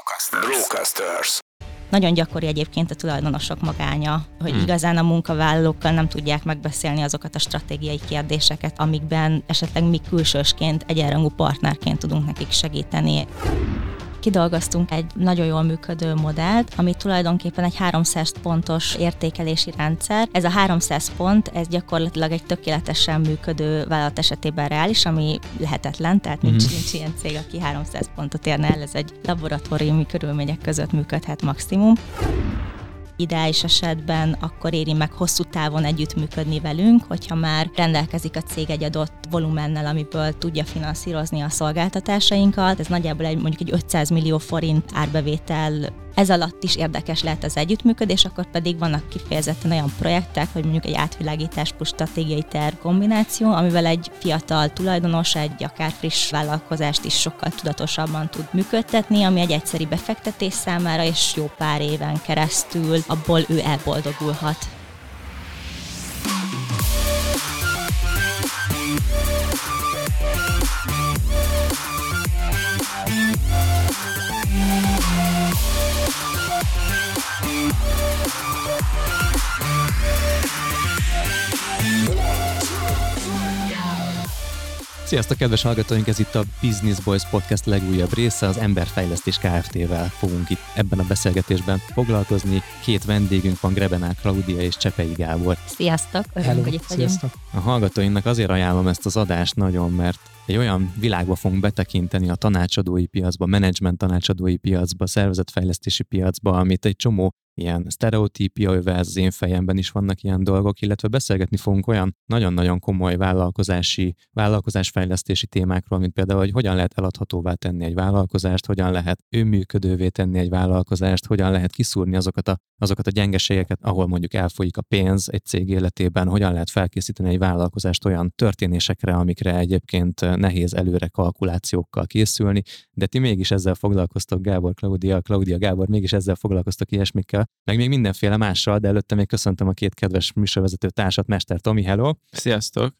Brocasters. Brocasters. Nagyon gyakori egyébként a tulajdonosok magánya, hogy hmm. igazán a munkavállalókkal nem tudják megbeszélni azokat a stratégiai kérdéseket, amikben esetleg mi külsősként, egyenrangú partnerként tudunk nekik segíteni kidolgoztunk egy nagyon jól működő modellt, ami tulajdonképpen egy 300 pontos értékelési rendszer. Ez a 300 pont, ez gyakorlatilag egy tökéletesen működő vállalat esetében reális, ami lehetetlen, tehát nincs, mm-hmm. nincs ilyen cég, aki 300 pontot érne el, ez egy laboratóriumi körülmények között működhet maximum ideális esetben akkor éri meg hosszú távon együttműködni velünk, hogyha már rendelkezik a cég egy adott volumennel, amiből tudja finanszírozni a szolgáltatásainkat. Ez nagyjából egy, mondjuk egy 500 millió forint árbevétel ez alatt is érdekes lehet az együttműködés, akkor pedig vannak kifejezetten olyan projektek, hogy mondjuk egy átvilágítás plusz stratégiai terv kombináció, amivel egy fiatal tulajdonos egy akár friss vállalkozást is sokkal tudatosabban tud működtetni, ami egy egyszeri befektetés számára, és jó pár éven keresztül abból ő elboldogulhat. Sziasztok, kedves hallgatóink! Ez itt a Business Boys Podcast legújabb része, az Emberfejlesztés Kft-vel fogunk itt ebben a beszélgetésben foglalkozni. Két vendégünk van, Grebenák Klaudia és Csepei Gábor. Sziasztok, örülünk, hogy itt vagyunk. A hallgatóinknak azért ajánlom ezt az adást nagyon, mert egy olyan világba fogunk betekinteni a tanácsadói piacba, menedzsment tanácsadói piacba, szervezetfejlesztési piacba, amit egy csomó ilyen sztereotípia öve, az én fejemben is vannak ilyen dolgok, illetve beszélgetni fogunk olyan nagyon-nagyon komoly vállalkozási, vállalkozásfejlesztési témákról, mint például, hogy hogyan lehet eladhatóvá tenni egy vállalkozást, hogyan lehet önműködővé tenni egy vállalkozást, hogyan lehet kiszúrni azokat a, azokat a gyengeségeket, ahol mondjuk elfolyik a pénz egy cég életében, hogyan lehet felkészíteni egy vállalkozást olyan történésekre, amikre egyébként nehéz előre kalkulációkkal készülni, de ti mégis ezzel foglalkoztok, Gábor, Klaudia, Klaudia, Gábor, mégis ezzel foglalkoztok ilyesmikkel, meg még mindenféle mással, de előtte még köszöntöm a két kedves műsorvezető társat, Mester Tomi, hello! Sziasztok!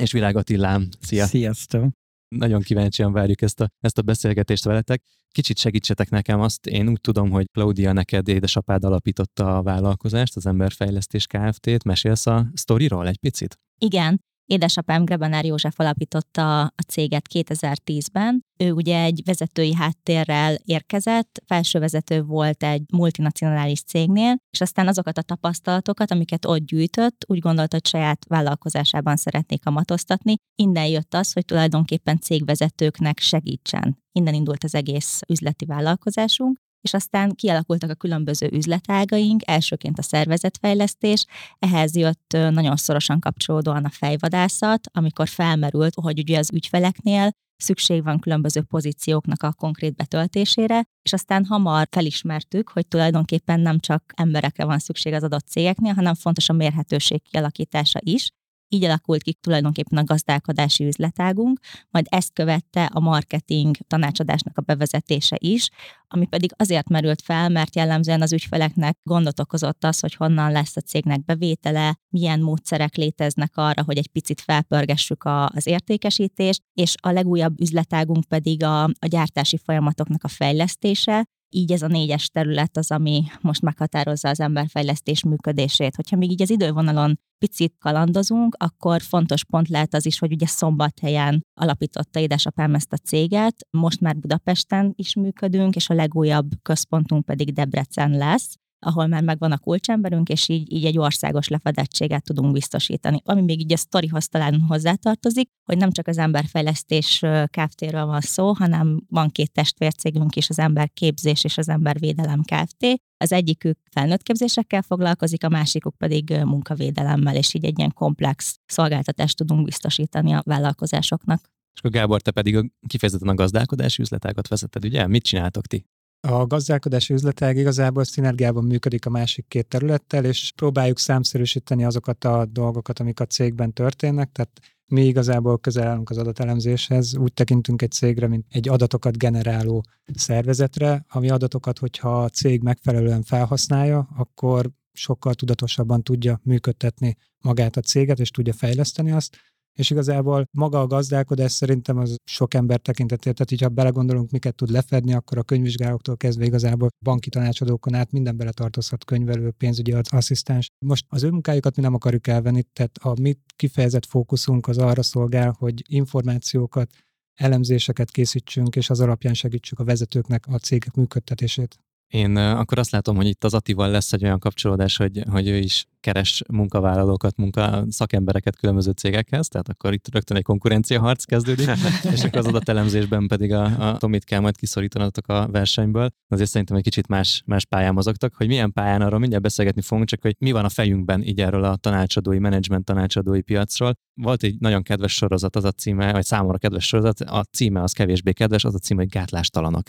És Világ Attilám, szia! Sziasztok! Nagyon kíváncsian várjuk ezt a, ezt a beszélgetést veletek. Kicsit segítsetek nekem azt, én úgy tudom, hogy Claudia neked édesapád alapította a vállalkozást, az Emberfejlesztés Kft-t. Mesélsz a sztoriról egy picit? Igen, Édesapám Grebenár József alapította a céget 2010-ben. Ő ugye egy vezetői háttérrel érkezett, felsővezető volt egy multinacionális cégnél, és aztán azokat a tapasztalatokat, amiket ott gyűjtött, úgy gondolta, hogy saját vállalkozásában szeretnék kamatoztatni. Innen jött az, hogy tulajdonképpen cégvezetőknek segítsen. Innen indult az egész üzleti vállalkozásunk, és aztán kialakultak a különböző üzletágaink, elsőként a szervezetfejlesztés, ehhez jött nagyon szorosan kapcsolódóan a fejvadászat, amikor felmerült, hogy ugye az ügyfeleknél szükség van különböző pozícióknak a konkrét betöltésére, és aztán hamar felismertük, hogy tulajdonképpen nem csak emberekre van szükség az adott cégeknél, hanem fontos a mérhetőség kialakítása is, így alakult ki tulajdonképpen a gazdálkodási üzletágunk, majd ezt követte a marketing tanácsadásnak a bevezetése is, ami pedig azért merült fel, mert jellemzően az ügyfeleknek gondot okozott az, hogy honnan lesz a cégnek bevétele, milyen módszerek léteznek arra, hogy egy picit felpörgessük a, az értékesítést, és a legújabb üzletágunk pedig a, a gyártási folyamatoknak a fejlesztése, így ez a négyes terület az, ami most meghatározza az emberfejlesztés működését. Hogyha még így az idővonalon picit kalandozunk, akkor fontos pont lehet az is, hogy ugye szombathelyen alapította édesapám ezt a céget, most már Budapesten is működünk, és a legújabb központunk pedig Debrecen lesz, ahol már megvan a kulcsemberünk, és így, így egy országos lefedettséget tudunk biztosítani. Ami még így a sztorihoz talán hozzátartozik, hogy nem csak az emberfejlesztés Kft-ről van szó, hanem van két testvércégünk is, az emberképzés és az embervédelem Kft. Az egyikük felnőtt képzésekkel foglalkozik, a másikuk pedig munkavédelemmel, és így egy ilyen komplex szolgáltatást tudunk biztosítani a vállalkozásoknak. És akkor Gábor, te pedig kifejezetten a gazdálkodási üzletágat vezeted, ugye? Mit csináltok ti? A gazdálkodási üzletág igazából szinergiában működik a másik két területtel, és próbáljuk számszerűsíteni azokat a dolgokat, amik a cégben történnek, tehát mi igazából közel állunk az adatelemzéshez, úgy tekintünk egy cégre, mint egy adatokat generáló szervezetre, ami adatokat, hogyha a cég megfelelően felhasználja, akkor sokkal tudatosabban tudja működtetni magát a céget, és tudja fejleszteni azt, és igazából maga a gazdálkodás szerintem az sok ember tekintetében, tehát így ha belegondolunk, miket tud lefedni, akkor a könyvvizsgálóktól kezdve igazából banki tanácsadókon át minden beletartozhat könyvelő, pénzügyi asszisztens. Most az ő munkájukat mi nem akarjuk elvenni, tehát a mi kifejezett fókuszunk az arra szolgál, hogy információkat, elemzéseket készítsünk, és az alapján segítsük a vezetőknek a cégek működtetését. Én akkor azt látom, hogy itt az Atival lesz egy olyan kapcsolódás, hogy, hogy ő is keres munkavállalókat, munka szakembereket különböző cégekhez, tehát akkor itt rögtön egy konkurenciaharc kezdődik, és akkor az adatelemzésben pedig a, a Tomit kell majd kiszorítanatok a versenyből. Azért szerintem egy kicsit más, más pályán mozogtak, hogy milyen pályán arról mindjárt beszélgetni fogunk, csak hogy mi van a fejünkben így erről a tanácsadói, menedzsment tanácsadói piacról. Volt egy nagyon kedves sorozat, az a címe, vagy számomra kedves sorozat, a címe az kevésbé kedves, az a címe, hogy Gátlástalanok.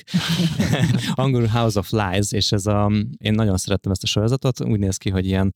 Angolul House of Lies, és ez a, én nagyon szerettem ezt a sorozatot, úgy néz ki, hogy ilyen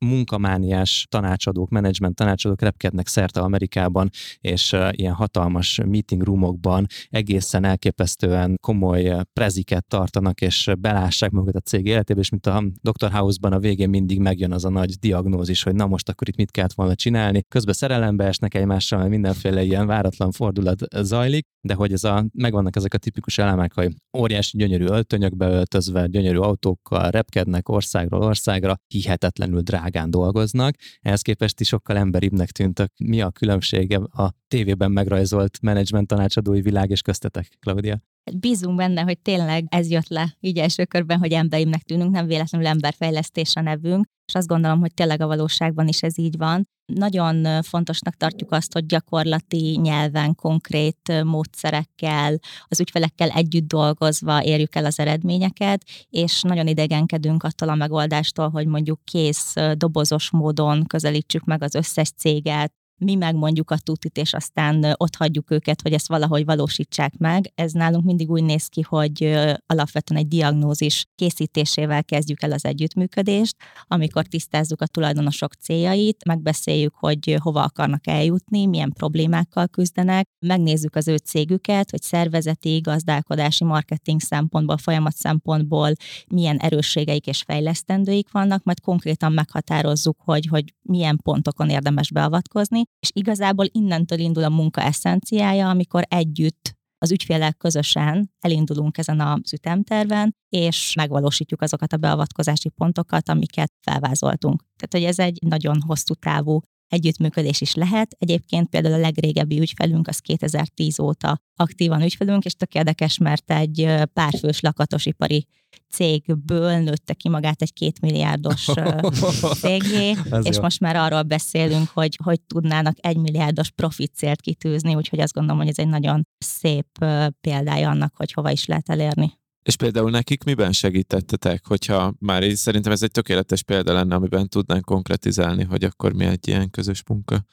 munkamániás tanácsadók, menedzsment tanácsadók repkednek szerte Amerikában, és ilyen hatalmas meeting roomokban egészen elképesztően komoly preziket tartanak, és belássák magukat a cég életébe, és mint a Dr. House-ban a végén mindig megjön az a nagy diagnózis, hogy na most akkor itt mit kellett volna csinálni. Közben szerelembe esnek egymással, mindenféle ilyen váratlan fordulat zajlik, de hogy ez a, megvannak ezek a tipikus elemek, hogy óriási gyönyörű öltönyökbe öltözve, gyönyörű autókkal repkednek országról országra, hihetetlenül drágán dolgoznak, ehhez képest is sokkal emberibbnek tűntek. Mi a különbsége a tévében megrajzolt menedzsment tanácsadói világ és köztetek, Claudia? Bízunk benne, hogy tényleg ez jött le így első körben, hogy emberimnek tűnünk, nem véletlenül emberfejlesztés a nevünk, és azt gondolom, hogy tényleg a valóságban is ez így van. Nagyon fontosnak tartjuk azt, hogy gyakorlati nyelven, konkrét módszerekkel, az ügyfelekkel együtt dolgozva érjük el az eredményeket, és nagyon idegenkedünk attól a megoldástól, hogy mondjuk kész dobozos módon közelítsük meg az összes céget, mi megmondjuk a tutit, és aztán ott hagyjuk őket, hogy ezt valahogy valósítsák meg. Ez nálunk mindig úgy néz ki, hogy alapvetően egy diagnózis készítésével kezdjük el az együttműködést, amikor tisztázzuk a tulajdonosok céljait, megbeszéljük, hogy hova akarnak eljutni, milyen problémákkal küzdenek, megnézzük az ő cégüket, hogy szervezeti, gazdálkodási, marketing szempontból, folyamat szempontból milyen erősségeik és fejlesztendőik vannak, majd konkrétan meghatározzuk, hogy, hogy milyen pontokon érdemes beavatkozni, és igazából innentől indul a munka eszenciája, amikor együtt az ügyfélek közösen elindulunk ezen az ütemterven, és megvalósítjuk azokat a beavatkozási pontokat, amiket felvázoltunk. Tehát, hogy ez egy nagyon hosszú távú együttműködés is lehet. Egyébként például a legrégebbi ügyfelünk az 2010 óta aktívan ügyfelünk, és tök érdekes, mert egy párfős lakatosipari cégből nőtte ki magát egy kétmilliárdos cégé, és jó. most már arról beszélünk, hogy hogy tudnának egy milliárdos profit célt kitűzni, úgyhogy azt gondolom, hogy ez egy nagyon szép példája annak, hogy hova is lehet elérni. És például nekik miben segítettetek, hogyha már így szerintem ez egy tökéletes példa lenne, amiben tudnánk konkretizálni, hogy akkor mi egy ilyen közös munka?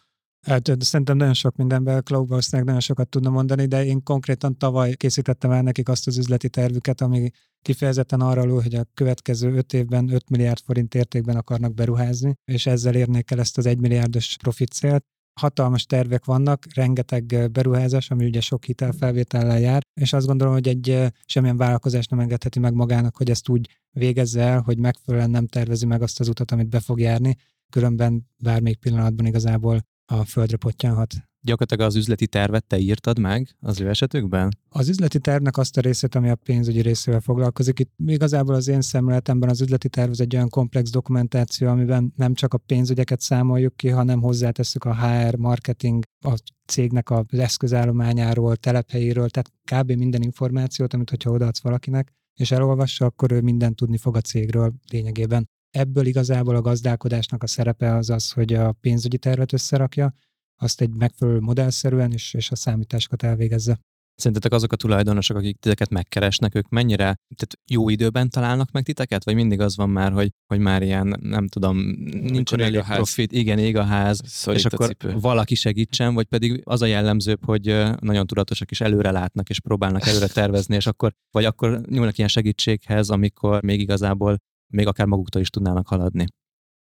Hát, szerintem nagyon sok mindenben Cloud valószínűleg nagyon sokat tudna mondani, de én konkrétan tavaly készítettem el nekik azt az üzleti tervüket, ami kifejezetten arra lő, hogy a következő öt évben 5 milliárd forint értékben akarnak beruházni, és ezzel érnék el ezt az 1 milliárdos profit célt hatalmas tervek vannak, rengeteg beruházás, ami ugye sok hitelfelvétellel jár, és azt gondolom, hogy egy semmilyen vállalkozás nem engedheti meg magának, hogy ezt úgy végezze el, hogy megfelelően nem tervezi meg azt az utat, amit be fog járni, különben bármelyik pillanatban igazából a földre pottyanhat gyakorlatilag az üzleti tervet te írtad meg az ő esetükben? Az üzleti tervnek azt a részét, ami a pénzügyi részével foglalkozik. Itt igazából az én szemléletemben az üzleti terv az egy olyan komplex dokumentáció, amiben nem csak a pénzügyeket számoljuk ki, hanem hozzátesszük a HR, marketing, a cégnek az eszközállományáról, telephelyéről, tehát kb. minden információt, amit hogyha odaadsz valakinek, és elolvassa, akkor ő mindent tudni fog a cégről lényegében. Ebből igazából a gazdálkodásnak a szerepe az az, hogy a pénzügyi tervet összerakja, azt egy megfelelő modellszerűen és, és a számításokat elvégezze. Szerintetek azok a tulajdonosok, akik titeket megkeresnek, ők mennyire tehát jó időben találnak meg titeket, vagy mindig az van már, hogy, hogy már ilyen, nem tudom, nincsen elég profit, igen, ég a ház, Szorít és akkor cipő. valaki segítsen, vagy pedig az a jellemzőbb, hogy nagyon tudatosak és előre látnak, és próbálnak előre tervezni, és akkor, vagy akkor nyúlnak ilyen segítséghez, amikor még igazából még akár maguktól is tudnának haladni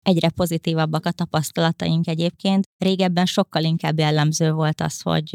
egyre pozitívabbak a tapasztalataink egyébként. Régebben sokkal inkább jellemző volt az, hogy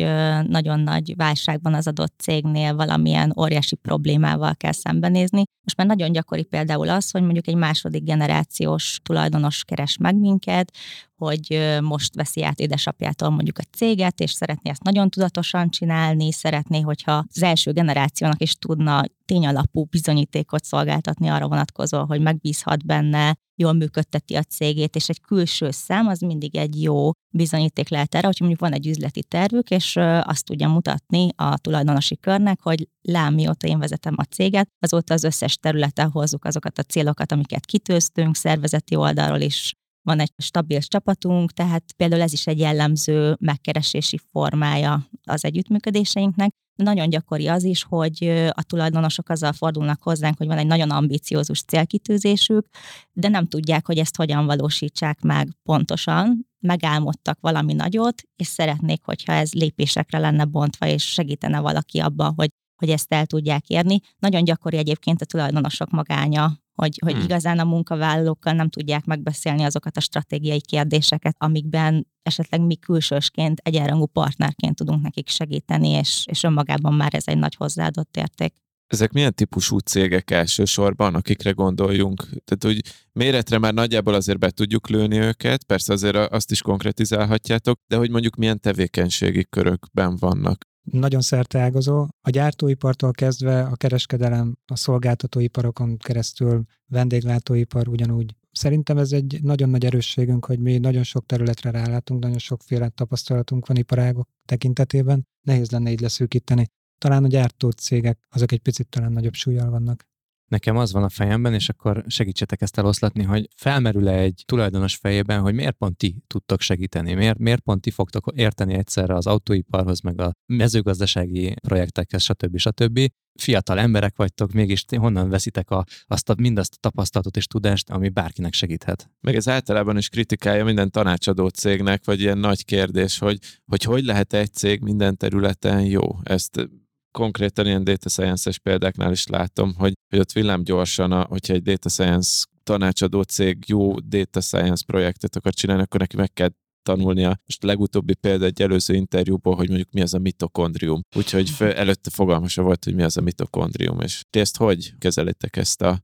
nagyon nagy válságban az adott cégnél valamilyen óriási problémával kell szembenézni. Most már nagyon gyakori például az, hogy mondjuk egy második generációs tulajdonos keres meg minket, hogy most veszi át édesapjától mondjuk a céget, és szeretné ezt nagyon tudatosan csinálni, szeretné, hogyha az első generációnak is tudna tényalapú bizonyítékot szolgáltatni arra vonatkozó, hogy megbízhat benne, jól működteti a cégét, és egy külső szem az mindig egy jó bizonyíték lehet erre, hogy mondjuk van egy üzleti tervük, és azt tudja mutatni a tulajdonosi körnek, hogy lám, mióta én vezetem a céget, azóta az összes területen hozzuk azokat a célokat, amiket kitőztünk, szervezeti oldalról is van egy stabil csapatunk, tehát például ez is egy jellemző megkeresési formája az együttműködéseinknek. Nagyon gyakori az is, hogy a tulajdonosok azzal fordulnak hozzánk, hogy van egy nagyon ambiciózus célkitűzésük, de nem tudják, hogy ezt hogyan valósítsák meg pontosan, megálmodtak valami nagyot, és szeretnék, hogyha ez lépésekre lenne bontva, és segítene valaki abban, hogy hogy ezt el tudják érni. Nagyon gyakori egyébként a tulajdonosok magánya hogy, hogy hmm. igazán a munkavállalókkal nem tudják megbeszélni azokat a stratégiai kérdéseket, amikben esetleg mi külsősként, egyenrangú partnerként tudunk nekik segíteni, és, és önmagában már ez egy nagy hozzáadott érték. Ezek milyen típusú cégek elsősorban, akikre gondoljunk? Tehát, hogy méretre már nagyjából azért be tudjuk lőni őket, persze azért azt is konkretizálhatjátok, de hogy mondjuk milyen tevékenységi körökben vannak nagyon szerteágazó. A gyártóipartól kezdve a kereskedelem, a szolgáltatóiparokon keresztül vendéglátóipar ugyanúgy. Szerintem ez egy nagyon nagy erősségünk, hogy mi nagyon sok területre rálátunk, nagyon sokféle tapasztalatunk van iparágok tekintetében. Nehéz lenne így leszűkíteni. Talán a gyártó cégek azok egy picit talán nagyobb súlyjal vannak. Nekem az van a fejemben, és akkor segítsetek ezt eloszlatni, hogy felmerül-e egy tulajdonos fejében, hogy miért pont ti tudtok segíteni, miért, miért pont ti fogtok érteni egyszerre az autóiparhoz, meg a mezőgazdasági projektekhez, stb. stb. Fiatal emberek vagytok, mégis honnan veszitek a, azt a, mindazt a tapasztalatot és tudást, ami bárkinek segíthet. Meg ez általában is kritikája minden tanácsadó cégnek, vagy ilyen nagy kérdés, hogy hogy, hogy lehet egy cég minden területen jó. Ezt konkrétan ilyen data science-es példáknál is látom, hogy, hogy ott villám gyorsan, a, hogyha egy data science tanácsadó cég jó data science projektet akar csinálni, akkor neki meg kell tanulnia. Most a legutóbbi példa egy előző interjúból, hogy mondjuk mi az a mitokondrium. Úgyhogy előtte fogalmasa volt, hogy mi az a mitokondrium, és ti ezt hogy kezelitek ezt a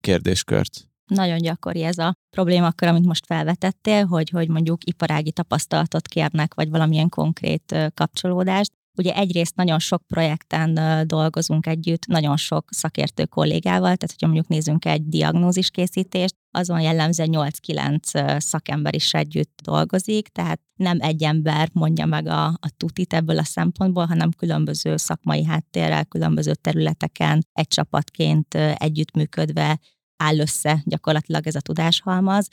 kérdéskört? Nagyon gyakori ez a problémakör, amit most felvetettél, hogy, hogy mondjuk iparági tapasztalatot kérnek, vagy valamilyen konkrét kapcsolódást. Ugye egyrészt nagyon sok projekten dolgozunk együtt, nagyon sok szakértő kollégával, tehát hogyha mondjuk nézzünk egy diagnóziskészítést, azon jellemzően 8-9 szakember is együtt dolgozik, tehát nem egy ember mondja meg a, a tutit ebből a szempontból, hanem különböző szakmai háttérrel, különböző területeken egy csapatként együttműködve áll össze gyakorlatilag ez a tudáshalmaz.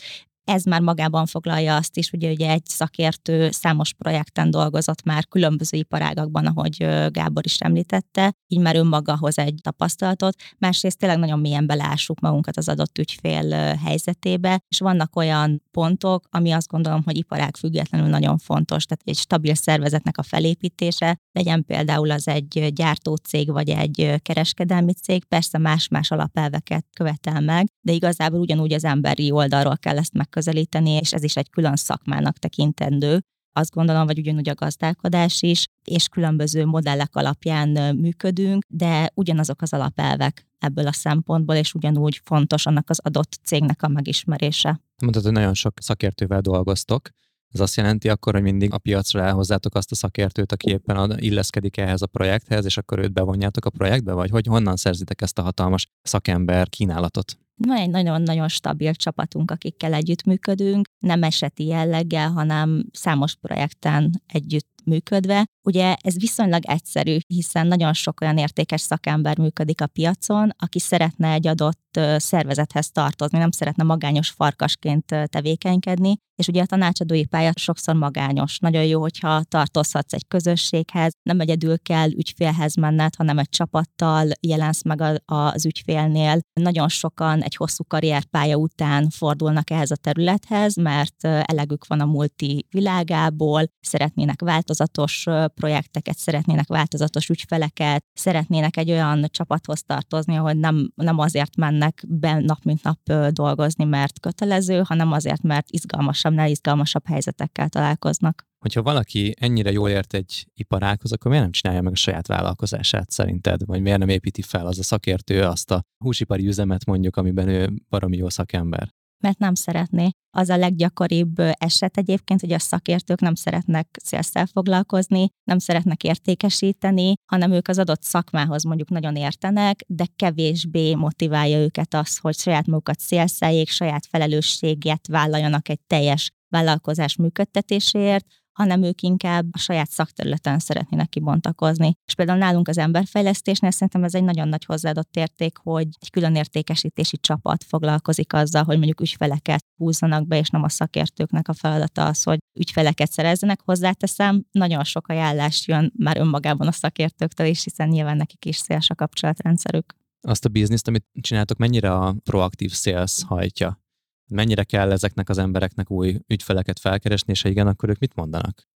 Ez már magában foglalja azt is, hogy ugye egy szakértő számos projekten dolgozott már különböző iparágakban, ahogy Gábor is említette, így már önmaga hoz egy tapasztalatot. Másrészt tényleg nagyon mélyen belássuk magunkat az adott ügyfél helyzetébe, és vannak olyan pontok, ami azt gondolom, hogy iparág függetlenül nagyon fontos, tehát egy stabil szervezetnek a felépítése, legyen például az egy gyártócég vagy egy kereskedelmi cég, persze más-más alapelveket követel meg, de igazából ugyanúgy az emberi oldalról kell ezt meg megközelíteni, és ez is egy külön szakmának tekintendő. Azt gondolom, vagy ugyanúgy a gazdálkodás is, és különböző modellek alapján működünk, de ugyanazok az alapelvek ebből a szempontból, és ugyanúgy fontos annak az adott cégnek a megismerése. Mondtad, hogy nagyon sok szakértővel dolgoztok. Ez azt jelenti akkor, hogy mindig a piacra elhozzátok azt a szakértőt, aki éppen illeszkedik ehhez a projekthez, és akkor őt bevonjátok a projektbe, vagy hogy honnan szerzitek ezt a hatalmas szakember kínálatot? Van egy nagyon-nagyon stabil csapatunk, akikkel együttműködünk, nem eseti jelleggel, hanem számos projekten együtt működve. Ugye ez viszonylag egyszerű, hiszen nagyon sok olyan értékes szakember működik a piacon, aki szeretne egy adott szervezethez tartozni, nem szeretne magányos farkasként tevékenykedni, és ugye a tanácsadói pálya sokszor magányos. Nagyon jó, hogyha tartozhatsz egy közösséghez, nem egyedül kell ügyfélhez menned, hanem egy csapattal jelensz meg az ügyfélnél. Nagyon sokan egy hosszú karrierpálya után fordulnak ehhez a területhez, mert elegük van a multi világából, szeretnének változatos projekteket, szeretnének változatos ügyfeleket, szeretnének egy olyan csapathoz tartozni, ahol nem, nem azért mennek be nap mint nap dolgozni, mert kötelező, hanem azért, mert izgalmasabb, ne izgalmasabb helyzetekkel találkoznak. Hogyha valaki ennyire jól ért egy iparághoz, akkor miért nem csinálja meg a saját vállalkozását szerinted? Vagy miért nem építi fel az a szakértő azt a húsipari üzemet mondjuk, amiben ő baromi jó szakember? Mert nem szeretné. Az a leggyakoribb eset egyébként, hogy a szakértők nem szeretnek szélszel foglalkozni, nem szeretnek értékesíteni, hanem ők az adott szakmához mondjuk nagyon értenek, de kevésbé motiválja őket az, hogy saját magukat szélszeljék, saját felelősséget vállaljanak egy teljes vállalkozás működtetéséért, hanem ők inkább a saját szakterületen szeretnének kibontakozni. És például nálunk az emberfejlesztésnél szerintem ez egy nagyon nagy hozzáadott érték, hogy egy külön értékesítési csapat foglalkozik azzal, hogy mondjuk ügyfeleket húzzanak be, és nem a szakértőknek a feladata az, hogy ügyfeleket szerezzenek. Hozzáteszem, nagyon sok ajánlás jön már önmagában a szakértőktől is, hiszen nyilván nekik is széles a kapcsolatrendszerük. Azt a bizniszt, amit csináltok, mennyire a proaktív sales hajtja? Mennyire kell ezeknek az embereknek új ügyfeleket felkeresni, és ha igen, akkor ők mit mondanak?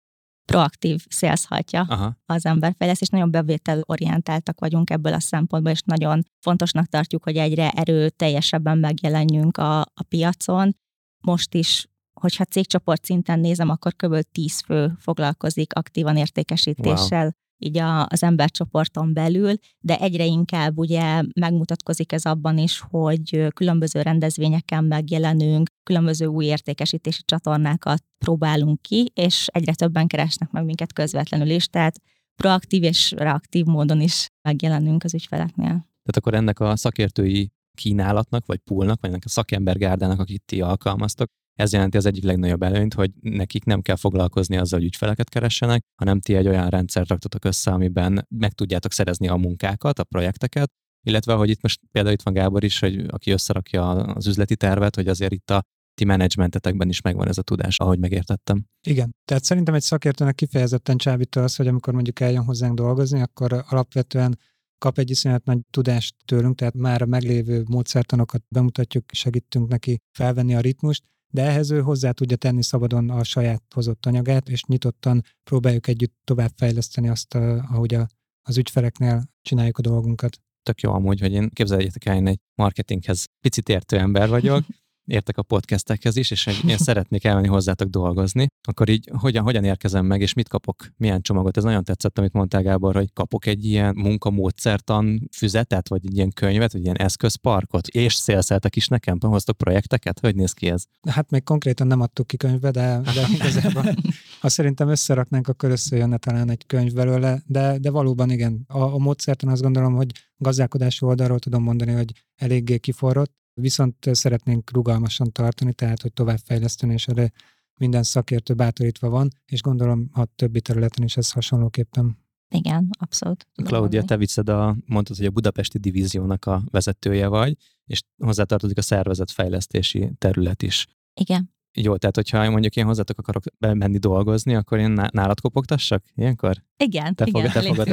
proaktív szélszhatja Aha. az emberfejlesztés. Nagyon bevételorientáltak vagyunk ebből a szempontból, és nagyon fontosnak tartjuk, hogy egyre erőteljesebben megjelenjünk a, a piacon. Most is, hogyha cégcsoport szinten nézem, akkor kb. 10 fő foglalkozik aktívan értékesítéssel. Wow így a, az embercsoporton belül, de egyre inkább ugye megmutatkozik ez abban is, hogy különböző rendezvényeken megjelenünk, különböző új értékesítési csatornákat próbálunk ki, és egyre többen keresnek meg minket közvetlenül is, tehát proaktív és reaktív módon is megjelenünk az ügyfeleknél. Tehát akkor ennek a szakértői kínálatnak, vagy poolnak, vagy ennek a szakembergárdának, akit ti alkalmaztok, ez jelenti az egyik legnagyobb előnyt, hogy nekik nem kell foglalkozni azzal, hogy ügyfeleket keressenek, hanem ti egy olyan rendszert raktatok össze, amiben meg tudjátok szerezni a munkákat, a projekteket, illetve, hogy itt most például itt van Gábor is, hogy aki összerakja az üzleti tervet, hogy azért itt a ti menedzsmentetekben is megvan ez a tudás, ahogy megértettem. Igen, tehát szerintem egy szakértőnek kifejezetten csábító az, hogy amikor mondjuk eljön hozzánk dolgozni, akkor alapvetően kap egy iszonyat nagy tudást tőlünk, tehát már a meglévő módszertanokat bemutatjuk, segítünk neki felvenni a ritmust, de ehhez ő hozzá tudja tenni szabadon a saját hozott anyagát, és nyitottan próbáljuk együtt továbbfejleszteni azt, ahogy a, az ügyfeleknél csináljuk a dolgunkat. Tök jó amúgy, hogy én képzeljétek el, én egy marketinghez picit értő ember vagyok, értek a podcastekhez is, és én szeretnék elmenni hozzátok dolgozni, akkor így hogyan, hogyan érkezem meg, és mit kapok, milyen csomagot. Ez nagyon tetszett, amit mondtál Gábor, hogy kapok egy ilyen munkamódszertan füzetet, vagy egy ilyen könyvet, vagy ilyen eszközparkot, és szélszeltek is nekem, hoztok projekteket? Hogy néz ki ez? Hát még konkrétan nem adtuk ki könyvbe, de, de igazából ha szerintem összeraknánk, akkor összejönne talán egy könyv belőle, de, de valóban igen. A, a módszertan azt gondolom, hogy gazdálkodási oldalról tudom mondani, hogy eléggé kiforrott, viszont szeretnénk rugalmasan tartani, tehát hogy továbbfejleszteni, és erre minden szakértő bátorítva van, és gondolom a többi területen is ez hasonlóképpen. Igen, abszolút. Claudia, te viszed a, mondtad, hogy a budapesti divíziónak a vezetője vagy, és hozzátartozik a szervezetfejlesztési terület is. Igen. Jó, tehát hogyha mondjuk én hozzátok akarok bemenni dolgozni, akkor én nálad kopogtassak ilyenkor? Igen, te igen, fog, te fogod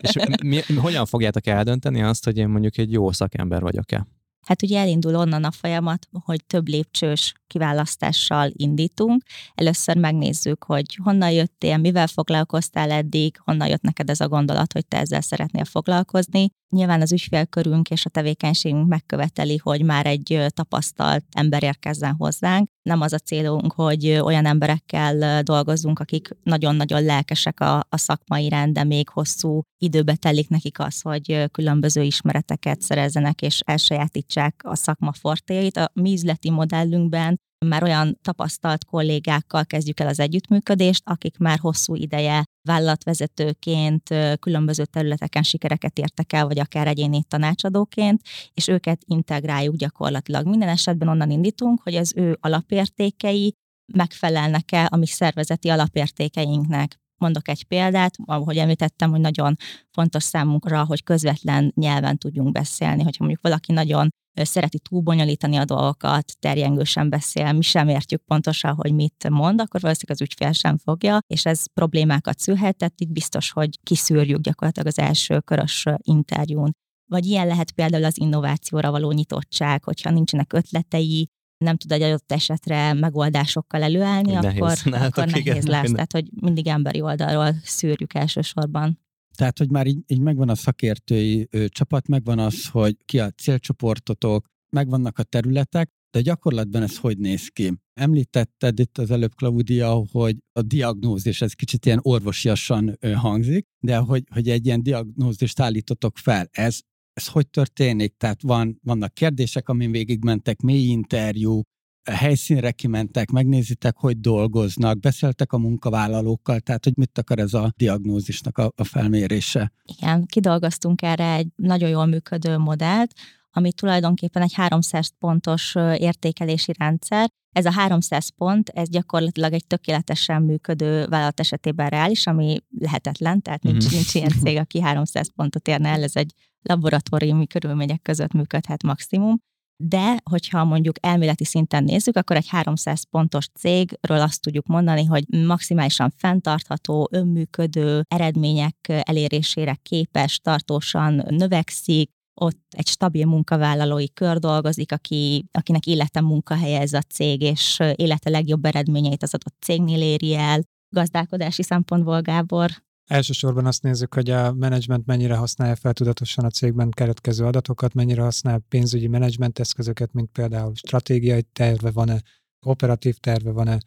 És mi, hogyan fogjátok eldönteni azt, hogy én mondjuk egy jó szakember vagyok-e? Hát ugye elindul onnan a folyamat, hogy több lépcsős kiválasztással indítunk. Először megnézzük, hogy honnan jöttél, mivel foglalkoztál eddig, honnan jött neked ez a gondolat, hogy te ezzel szeretnél foglalkozni. Nyilván az ügyfélkörünk és a tevékenységünk megköveteli, hogy már egy tapasztalt ember érkezzen hozzánk. Nem az a célunk, hogy olyan emberekkel dolgozzunk, akik nagyon-nagyon lelkesek a, a szakmai rend, de még hosszú időbe telik nekik az, hogy különböző ismereteket szerezzenek és elsajátítsák a szakma fortéjait. A mi üzleti modellünkben már olyan tapasztalt kollégákkal kezdjük el az együttműködést, akik már hosszú ideje vállalatvezetőként különböző területeken sikereket értek el, vagy akár egyéni tanácsadóként, és őket integráljuk gyakorlatilag. Minden esetben onnan indítunk, hogy az ő alapértékei megfelelnek-e a mi szervezeti alapértékeinknek. Mondok egy példát, ahogy említettem, hogy nagyon fontos számunkra, hogy közvetlen nyelven tudjunk beszélni. Hogyha mondjuk valaki nagyon szereti túlbonyolítani a dolgokat, terjengősen beszél, mi sem értjük pontosan, hogy mit mond, akkor valószínűleg az ügyfél sem fogja, és ez problémákat szülhet, tehát itt biztos, hogy kiszűrjük gyakorlatilag az első körös interjún. Vagy ilyen lehet például az innovációra való nyitottság, hogyha nincsenek ötletei, nem tud egy adott esetre megoldásokkal előállni, nehéz. akkor, akkor nehéz igen, lesz. Minden. Tehát, hogy mindig emberi oldalról szűrjük elsősorban. Tehát, hogy már így, így megvan a szakértői ö, csapat, megvan az, hogy ki a célcsoportotok, megvannak a területek, de gyakorlatban ez hogy néz ki? Említetted itt az előbb, Claudia, hogy a diagnózis, ez kicsit ilyen orvosiasan hangzik, de hogy, hogy egy ilyen diagnózist állítotok fel, ez ez hogy történik? Tehát van, vannak kérdések, amin végigmentek, mély interjú, helyszínre kimentek, megnézitek, hogy dolgoznak, beszéltek a munkavállalókkal, tehát hogy mit akar ez a diagnózisnak a, a felmérése. Igen, kidolgoztunk erre egy nagyon jól működő modellt, ami tulajdonképpen egy 300 pontos értékelési rendszer. Ez a 300 pont, ez gyakorlatilag egy tökéletesen működő vállalat esetében reális, ami lehetetlen, tehát nincs, mm. nincs ilyen cég, aki 300 pontot érne el, ez egy laboratóriumi körülmények között működhet maximum de hogyha mondjuk elméleti szinten nézzük, akkor egy 300 pontos cégről azt tudjuk mondani, hogy maximálisan fenntartható, önműködő eredmények elérésére képes, tartósan növekszik, ott egy stabil munkavállalói kör dolgozik, aki, akinek élete munkahelye ez a cég, és élete legjobb eredményeit az adott cégnél éri el. Gazdálkodási szempontból, Gábor, Elsősorban azt nézzük, hogy a menedzsment mennyire használja fel tudatosan a cégben keretkező adatokat, mennyire használ pénzügyi menedzsment eszközöket, mint például stratégiai terve van-e, operatív terve van-e,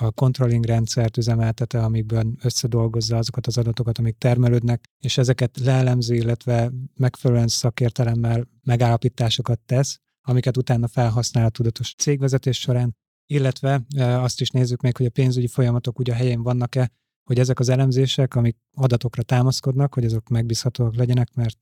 a controlling rendszert üzemeltete, amikből összedolgozza azokat az adatokat, amik termelődnek, és ezeket leelemzi, illetve megfelelően szakértelemmel megállapításokat tesz, amiket utána felhasznál a tudatos cégvezetés során, illetve e, azt is nézzük még, hogy a pénzügyi folyamatok ugye a helyén vannak-e, hogy ezek az elemzések, amik adatokra támaszkodnak, hogy azok megbízhatóak legyenek, mert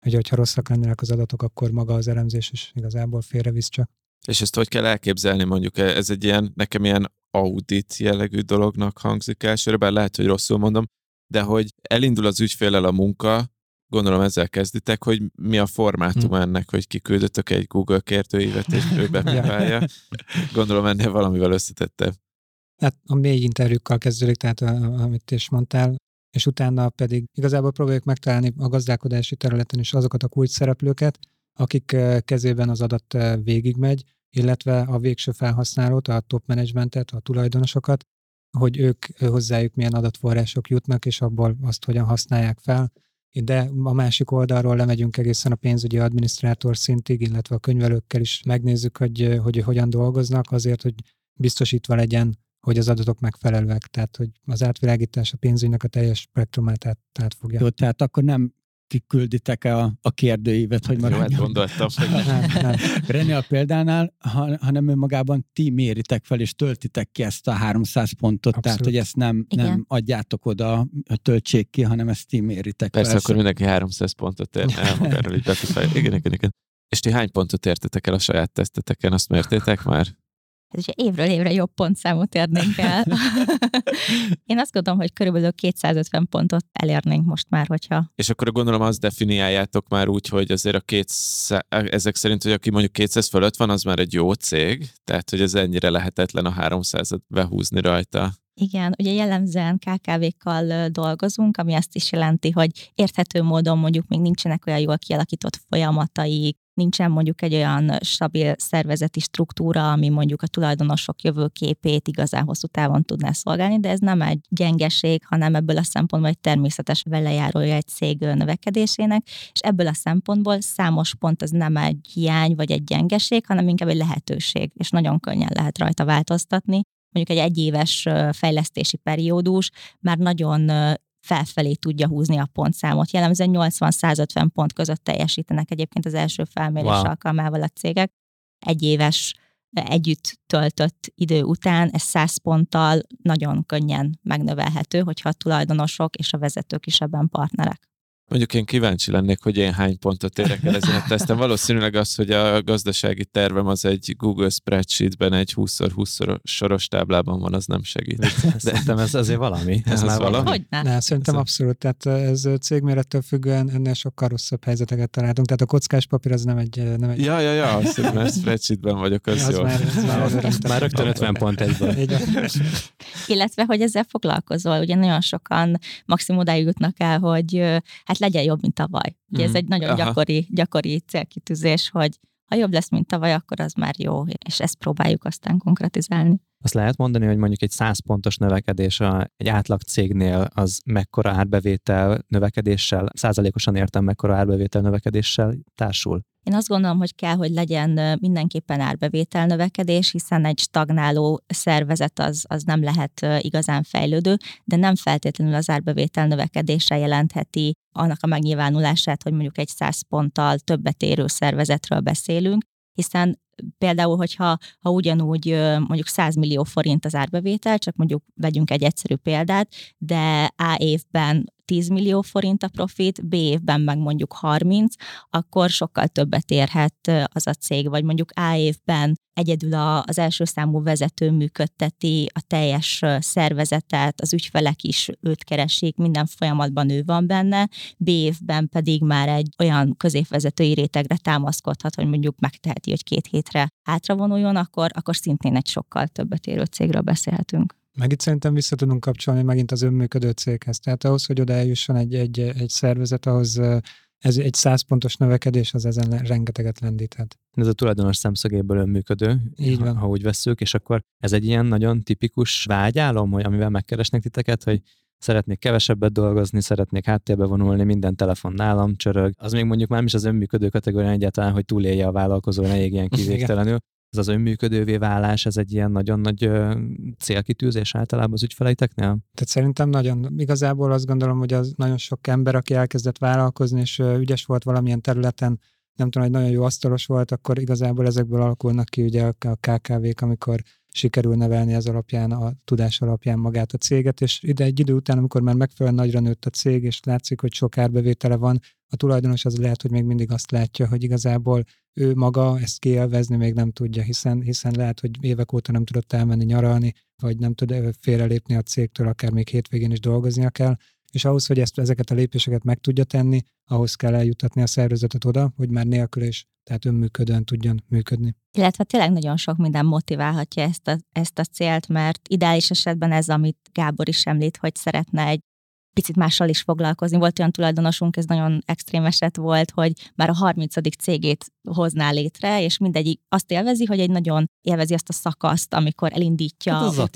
hogy, hogyha rosszak lennének az adatok, akkor maga az elemzés is igazából félrevisz csak. És ezt hogy kell elképzelni, mondjuk ez egy ilyen, nekem ilyen audit jellegű dolognak hangzik elsőre, bár lehet, hogy rosszul mondom, de hogy elindul az ügyfélel a munka, gondolom ezzel kezditek, hogy mi a formátum hmm. ennek, hogy kiküldöttök egy Google kértőívet, és ő bepipálja. Gondolom ennél valamivel összetettebb. Hát a mély interjúkkal kezdődik, tehát amit is mondtál, és utána pedig igazából próbáljuk megtalálni a gazdálkodási területen is azokat a kulcs szereplőket, akik kezében az adat végigmegy, illetve a végső felhasználót, a top managementet, a tulajdonosokat, hogy ők hozzájuk milyen adatforrások jutnak, és abból azt hogyan használják fel. De a másik oldalról lemegyünk egészen a pénzügyi adminisztrátor szintig, illetve a könyvelőkkel is megnézzük, hogy, hogy hogyan dolgoznak, azért, hogy biztosítva legyen hogy az adatok megfelelőek, tehát hogy az átvilágítás a pénzügynek a teljes spektrumát át, átfogja. Jó, tehát akkor nem kikülditek-e a, a kérdőívet, hogy maradjon. Jó, hát gondoltam, hogy nem, nem. René a példánál, ha, hanem önmagában ti méritek fel, és töltitek ki ezt a 300 pontot, Abszolút. tehát hogy ezt nem, nem adjátok oda, töltsék ki, hanem ezt ti méritek Persze, fel. akkor mindenki 300 pontot ér el magáról, így igen, igen, igen. És ti hány pontot értetek el a saját teszteteken, azt mértétek már? Ez ugye évről évre jobb pontszámot érnénk el. Én azt gondolom, hogy körülbelül 250 pontot elérnénk most már, hogyha... És akkor gondolom azt definiáljátok már úgy, hogy azért a 200, ezek szerint, hogy aki mondjuk 200 fölött van, az már egy jó cég, tehát hogy ez ennyire lehetetlen a 300-at behúzni rajta. Igen, ugye jellemzően KKV-kkal dolgozunk, ami azt is jelenti, hogy érthető módon mondjuk még nincsenek olyan jól kialakított folyamataik, nincsen mondjuk egy olyan stabil szervezeti struktúra, ami mondjuk a tulajdonosok jövőképét igazán hosszú távon tudná szolgálni, de ez nem egy gyengeség, hanem ebből a szempontból egy természetes velejárója egy cég növekedésének, és ebből a szempontból számos pont az nem egy hiány vagy egy gyengeség, hanem inkább egy lehetőség, és nagyon könnyen lehet rajta változtatni. Mondjuk egy egyéves fejlesztési periódus már nagyon felfelé tudja húzni a pontszámot. Jellemzően 80-150 pont között teljesítenek egyébként az első felmérés wow. alkalmával a cégek. Egy éves együtt töltött idő után ez 100 ponttal nagyon könnyen megnövelhető, hogyha a tulajdonosok és a vezetők is ebben partnerek. Mondjuk én kíváncsi lennék, hogy én hány pontot érek el ezen a teszten. Valószínűleg az, hogy a gazdasági tervem az egy Google Spreadsheetben egy 20x20 soros táblában van, az nem segít. De... Szerintem ez azért valami. Ez, ez már valami. Hogy ne? ne szerintem abszolút. Tehát ez cégmérettől függően ennél sokkal rosszabb helyzeteket találtunk. Tehát a kockás papír az nem egy... Nem egy... Ja, ja, ja, azt mert spreadsheetben vagyok, az, az jó. Már, az már, már rögtön 50 pont egyből. Illetve, hogy ezzel foglalkozol. Ugye nagyon sokan maximum odáig jutnak el, hogy hát legyen jobb, mint tavaly. Ugye mm. ez mhm. egy nagyon gyakori, gyakori célkitűzés, hogy ha jobb lesz, mint tavaly, akkor az már jó, és ezt próbáljuk aztán konkretizálni. Azt lehet mondani, hogy mondjuk egy 100 pontos növekedés a, egy átlag cégnél az mekkora árbevétel növekedéssel, százalékosan értem mekkora árbevétel növekedéssel társul? Én azt gondolom, hogy kell, hogy legyen mindenképpen árbevétel növekedés, hiszen egy stagnáló szervezet az, az nem lehet igazán fejlődő, de nem feltétlenül az árbevétel növekedése jelentheti annak a megnyilvánulását, hogy mondjuk egy száz ponttal többet érő szervezetről beszélünk, hiszen például, hogyha ha ugyanúgy mondjuk 100 millió forint az árbevétel, csak mondjuk vegyünk egy egyszerű példát, de A évben 10 millió forint a profit, B évben meg mondjuk 30, akkor sokkal többet érhet az a cég, vagy mondjuk A évben egyedül az első számú vezető működteti a teljes szervezetet, az ügyfelek is őt keresik, minden folyamatban ő van benne, B évben pedig már egy olyan középvezetői rétegre támaszkodhat, hogy mondjuk megteheti, hogy két hétre hátravonuljon, akkor, akkor szintén egy sokkal többet érő cégről beszélhetünk. Meg itt szerintem vissza tudunk kapcsolni megint az önműködő céghez. Tehát ahhoz, hogy oda eljusson egy, egy, egy szervezet, ahhoz ez egy százpontos növekedés, az ezen rengeteget lendíthet. Ez a tulajdonos szemszögéből önműködő, Így van. Ha, ha úgy veszük, és akkor ez egy ilyen nagyon tipikus vágyálom, hogy amivel megkeresnek titeket, hogy szeretnék kevesebbet dolgozni, szeretnék háttérbe vonulni, minden telefon nálam csörög. Az még mondjuk már is az önműködő kategória egyáltalán, hogy túlélje a vállalkozó, ne égjen kivételenül ez az önműködővé válás, ez egy ilyen nagyon nagy célkitűzés általában az ügyfeleiteknél? Tehát szerintem nagyon, igazából azt gondolom, hogy az nagyon sok ember, aki elkezdett vállalkozni, és ügyes volt valamilyen területen, nem tudom, hogy nagyon jó asztalos volt, akkor igazából ezekből alakulnak ki ugye a KKV-k, amikor sikerül nevelni ez alapján, a tudás alapján magát a céget, és ide egy idő után, amikor már megfelelően nagyra nőtt a cég, és látszik, hogy sok árbevétele van, a tulajdonos az lehet, hogy még mindig azt látja, hogy igazából ő maga ezt kielvezni még nem tudja, hiszen, hiszen lehet, hogy évek óta nem tudott elmenni nyaralni, vagy nem tud félrelépni a cégtől, akár még hétvégén is dolgoznia kell, és ahhoz, hogy ezt, ezeket a lépéseket meg tudja tenni, ahhoz kell eljutatni a szervezetet oda, hogy már nélkül is, tehát önműködően tudjon működni. Illetve tényleg nagyon sok minden motiválhatja ezt a, ezt a célt, mert ideális esetben ez, amit Gábor is említ, hogy szeretne egy picit mással is foglalkozni. Volt olyan tulajdonosunk, ez nagyon extrém eset volt, hogy már a 30. cégét hozná létre, és mindegyik azt élvezi, hogy egy nagyon élvezi azt a szakaszt, amikor elindítja hát az a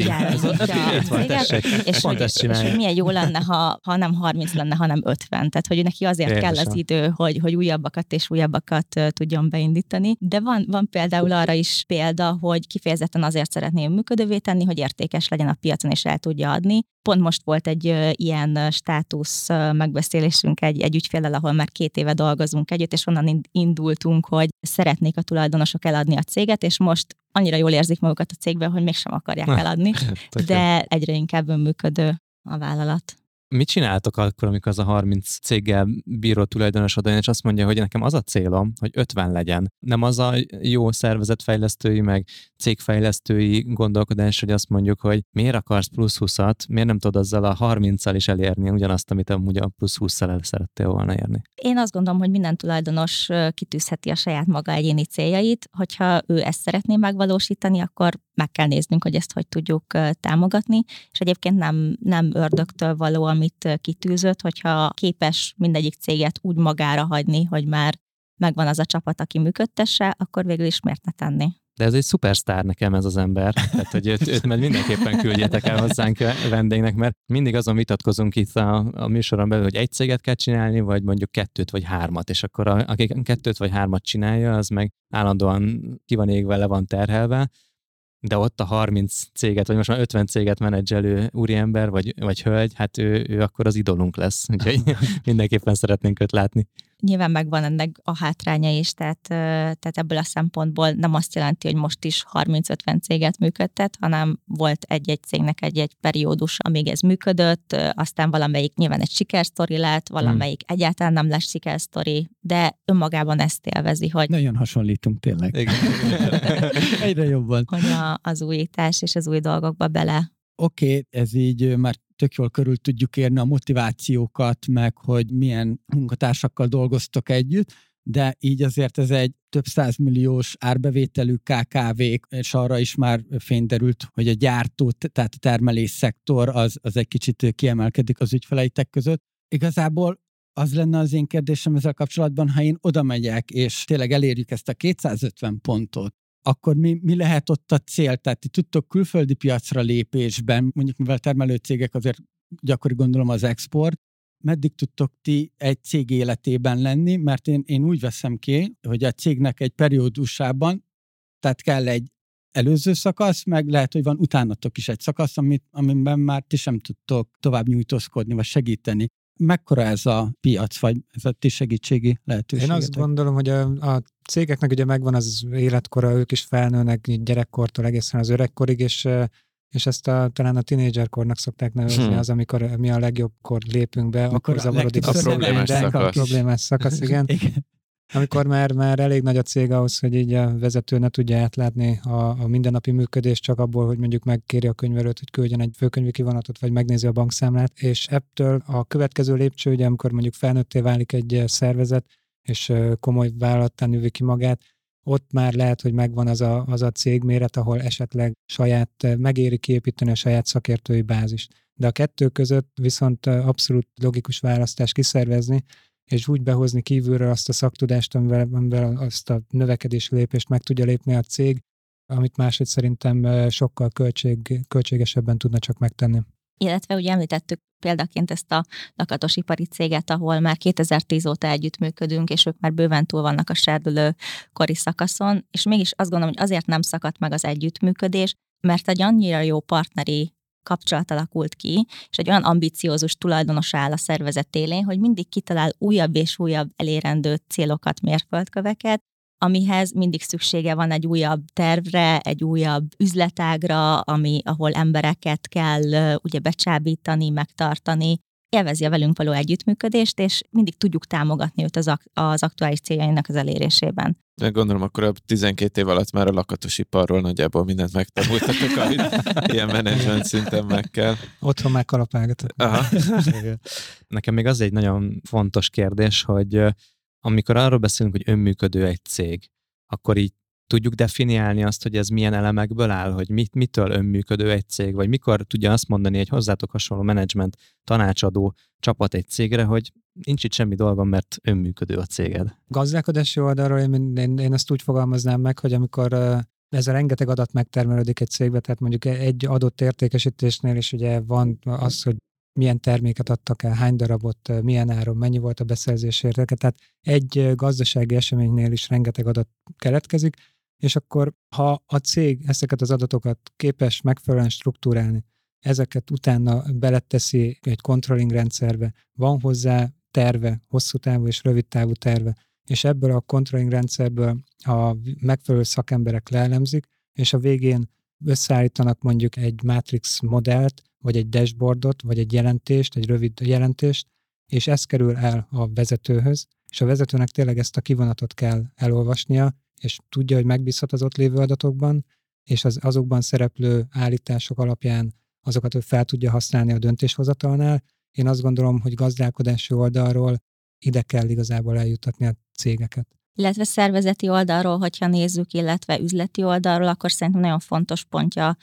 és, hogy, és hogy milyen jó lenne, ha, ha nem 30 lenne, hanem 50. Tehát, hogy neki azért Érvesen. kell az idő, hogy, hogy újabbakat és újabbakat tudjon beindítani. De van, van például arra is példa, hogy kifejezetten azért szeretném működővé tenni, hogy értékes legyen a piacon és el tudja adni. Pont most volt egy ilyen státusz megbeszélésünk egy, egy ügyfélel, ahol már két éve dolgozunk együtt, és onnan indultunk, hogy szeretnék a tulajdonosok eladni a céget, és most annyira jól érzik magukat a cégben, hogy mégsem akarják eladni, de egyre inkább önműködő a vállalat. Mit csináltok akkor, amikor az a 30 céggel bíró tulajdonos oda és azt mondja, hogy nekem az a célom, hogy 50 legyen. Nem az a jó szervezetfejlesztői, meg cégfejlesztői gondolkodás, hogy azt mondjuk, hogy miért akarsz plusz 20-at, miért nem tudod azzal a 30-al is elérni ugyanazt, amit amúgy a plusz 20-szal el szerettél volna érni? Én azt gondolom, hogy minden tulajdonos kitűzheti a saját maga egyéni céljait. Hogyha ő ezt szeretné megvalósítani, akkor meg kell néznünk, hogy ezt hogy tudjuk támogatni, és egyébként nem, nem ördögtől való, amit kitűzött, hogyha képes mindegyik céget úgy magára hagyni, hogy már megvan az a csapat, aki működtesse, akkor végül is miért ne tenni? De ez egy szupersztár nekem ez az ember. Tehát, hogy őt, őt mert mindenképpen küldjétek el hozzánk vendégnek, mert mindig azon vitatkozunk itt a, a műsoron belül, hogy egy céget kell csinálni, vagy mondjuk kettőt vagy hármat, és akkor a, aki kettőt vagy hármat csinálja, az meg állandóan ki van égve, le van terhelve, de ott a 30 céget, vagy most már 50 céget menedzselő úriember, vagy, vagy hölgy, hát ő, ő akkor az idolunk lesz, úgyhogy mindenképpen szeretnénk őt látni nyilván megvan ennek a hátránya is, tehát, tehát ebből a szempontból nem azt jelenti, hogy most is 30-50 céget működtet, hanem volt egy-egy cégnek egy-egy periódus, amíg ez működött, aztán valamelyik nyilván egy sikersztori lett, valamelyik hmm. egyáltalán nem lesz sikersztori, de önmagában ezt élvezi, hogy... Nagyon hasonlítunk tényleg. Egyre jobban. Hogy a, az újítás és az új dolgokba bele oké, okay, ez így már tök jól körül tudjuk érni a motivációkat, meg hogy milyen munkatársakkal dolgoztok együtt, de így azért ez egy több százmilliós árbevételű KKV, és arra is már fényderült, hogy a gyártó, tehát a termelés szektor az, az egy kicsit kiemelkedik az ügyfeleitek között. Igazából az lenne az én kérdésem ezzel kapcsolatban, ha én oda megyek, és tényleg elérjük ezt a 250 pontot, akkor mi, mi lehet ott a cél? Tehát ti tudtok külföldi piacra lépésben, mondjuk mivel termelőcégek azért gyakori gondolom az export, meddig tudtok ti egy cég életében lenni, mert én, én úgy veszem ki, hogy a cégnek egy periódusában, tehát kell egy előző szakasz, meg lehet, hogy van utánatok is egy szakasz, amit, amiben már ti sem tudtok tovább nyújtózkodni, vagy segíteni. Mekkora ez a piac, vagy ez a ti segítségi lehetőség? Én azt gondolom, hogy a, a cégeknek ugye megvan az életkora, ők is felnőnek gyerekkortól egészen az öregkorig, és és ezt a, talán a tinédzserkornak szokták nevezni, hmm. az, amikor mi a legjobb kor lépünk be, amikor, akkor zavarodik a, a problémás szakasz. A problémás szakasz, igen. igen. Amikor már, már elég nagy a cég ahhoz, hogy így a vezető ne tudja átlátni a, a mindennapi működést csak abból, hogy mondjuk megkéri a könyvelőt, hogy küldjen egy főkönyvi kivonatot, vagy megnézi a bankszámlát, és ebből a következő lépcső, ugye, amikor mondjuk felnőtté válik egy szervezet, és komoly vállalattán növi ki magát, ott már lehet, hogy megvan az a, az a cégméret, ahol esetleg saját, megéri kiépíteni a saját szakértői bázist. De a kettő között viszont abszolút logikus választás kiszervezni, és úgy behozni kívülről azt a szaktudást, amivel, amivel azt a növekedési lépést meg tudja lépni a cég, amit máshogy szerintem sokkal költség, költségesebben tudna csak megtenni. Illetve ugye említettük példaként ezt a lakatosipari céget, ahol már 2010 óta együttműködünk, és ők már bőven túl vannak a serdülő kori szakaszon, és mégis azt gondolom, hogy azért nem szakadt meg az együttműködés, mert egy annyira jó partneri kapcsolat alakult ki, és egy olyan ambiciózus tulajdonos áll a szervezet élén, hogy mindig kitalál újabb és újabb elérendő célokat, mérföldköveket, amihez mindig szüksége van egy újabb tervre, egy újabb üzletágra, ami, ahol embereket kell ugye becsábítani, megtartani, élvezi a velünk való együttműködést, és mindig tudjuk támogatni őt az, ak- az aktuális céljainak az elérésében. Meg gondolom, akkor a 12 év alatt már a lakatosiparról nagyjából mindent megtanultatok, amit ilyen menedzsment szinten meg kell. Otthon már kalapálgatok. Nekem még az egy nagyon fontos kérdés, hogy amikor arról beszélünk, hogy önműködő egy cég, akkor így tudjuk definiálni azt, hogy ez milyen elemekből áll, hogy mit, mitől önműködő egy cég, vagy mikor tudja azt mondani egy hozzátok hasonló menedzsment tanácsadó csapat egy cégre, hogy nincs itt semmi dolgom, mert önműködő a céged. Gazdálkodási oldalról én, én, én ezt úgy fogalmaznám meg, hogy amikor ez a rengeteg adat megtermelődik egy cégbe, tehát mondjuk egy adott értékesítésnél is ugye van az, hogy milyen terméket adtak el, hány darabot, milyen áron, mennyi volt a beszerzés értéke. Tehát egy gazdasági eseménynél is rengeteg adat keletkezik, és akkor ha a cég ezeket az adatokat képes megfelelően struktúrálni, ezeket utána beleteszi egy controlling rendszerbe, van hozzá terve, hosszú távú és rövid távú terve, és ebből a controlling rendszerből a megfelelő szakemberek leelemzik, és a végén összeállítanak mondjuk egy matrix modellt, vagy egy dashboardot, vagy egy jelentést, egy rövid jelentést, és ez kerül el a vezetőhöz, és a vezetőnek tényleg ezt a kivonatot kell elolvasnia, és tudja, hogy megbízhat az ott lévő adatokban, és az, azokban szereplő állítások alapján azokat ő fel tudja használni a döntéshozatalnál. Én azt gondolom, hogy gazdálkodási oldalról ide kell igazából eljutatni a cégeket. Illetve szervezeti oldalról, hogyha nézzük, illetve üzleti oldalról, akkor szerintem nagyon fontos pontja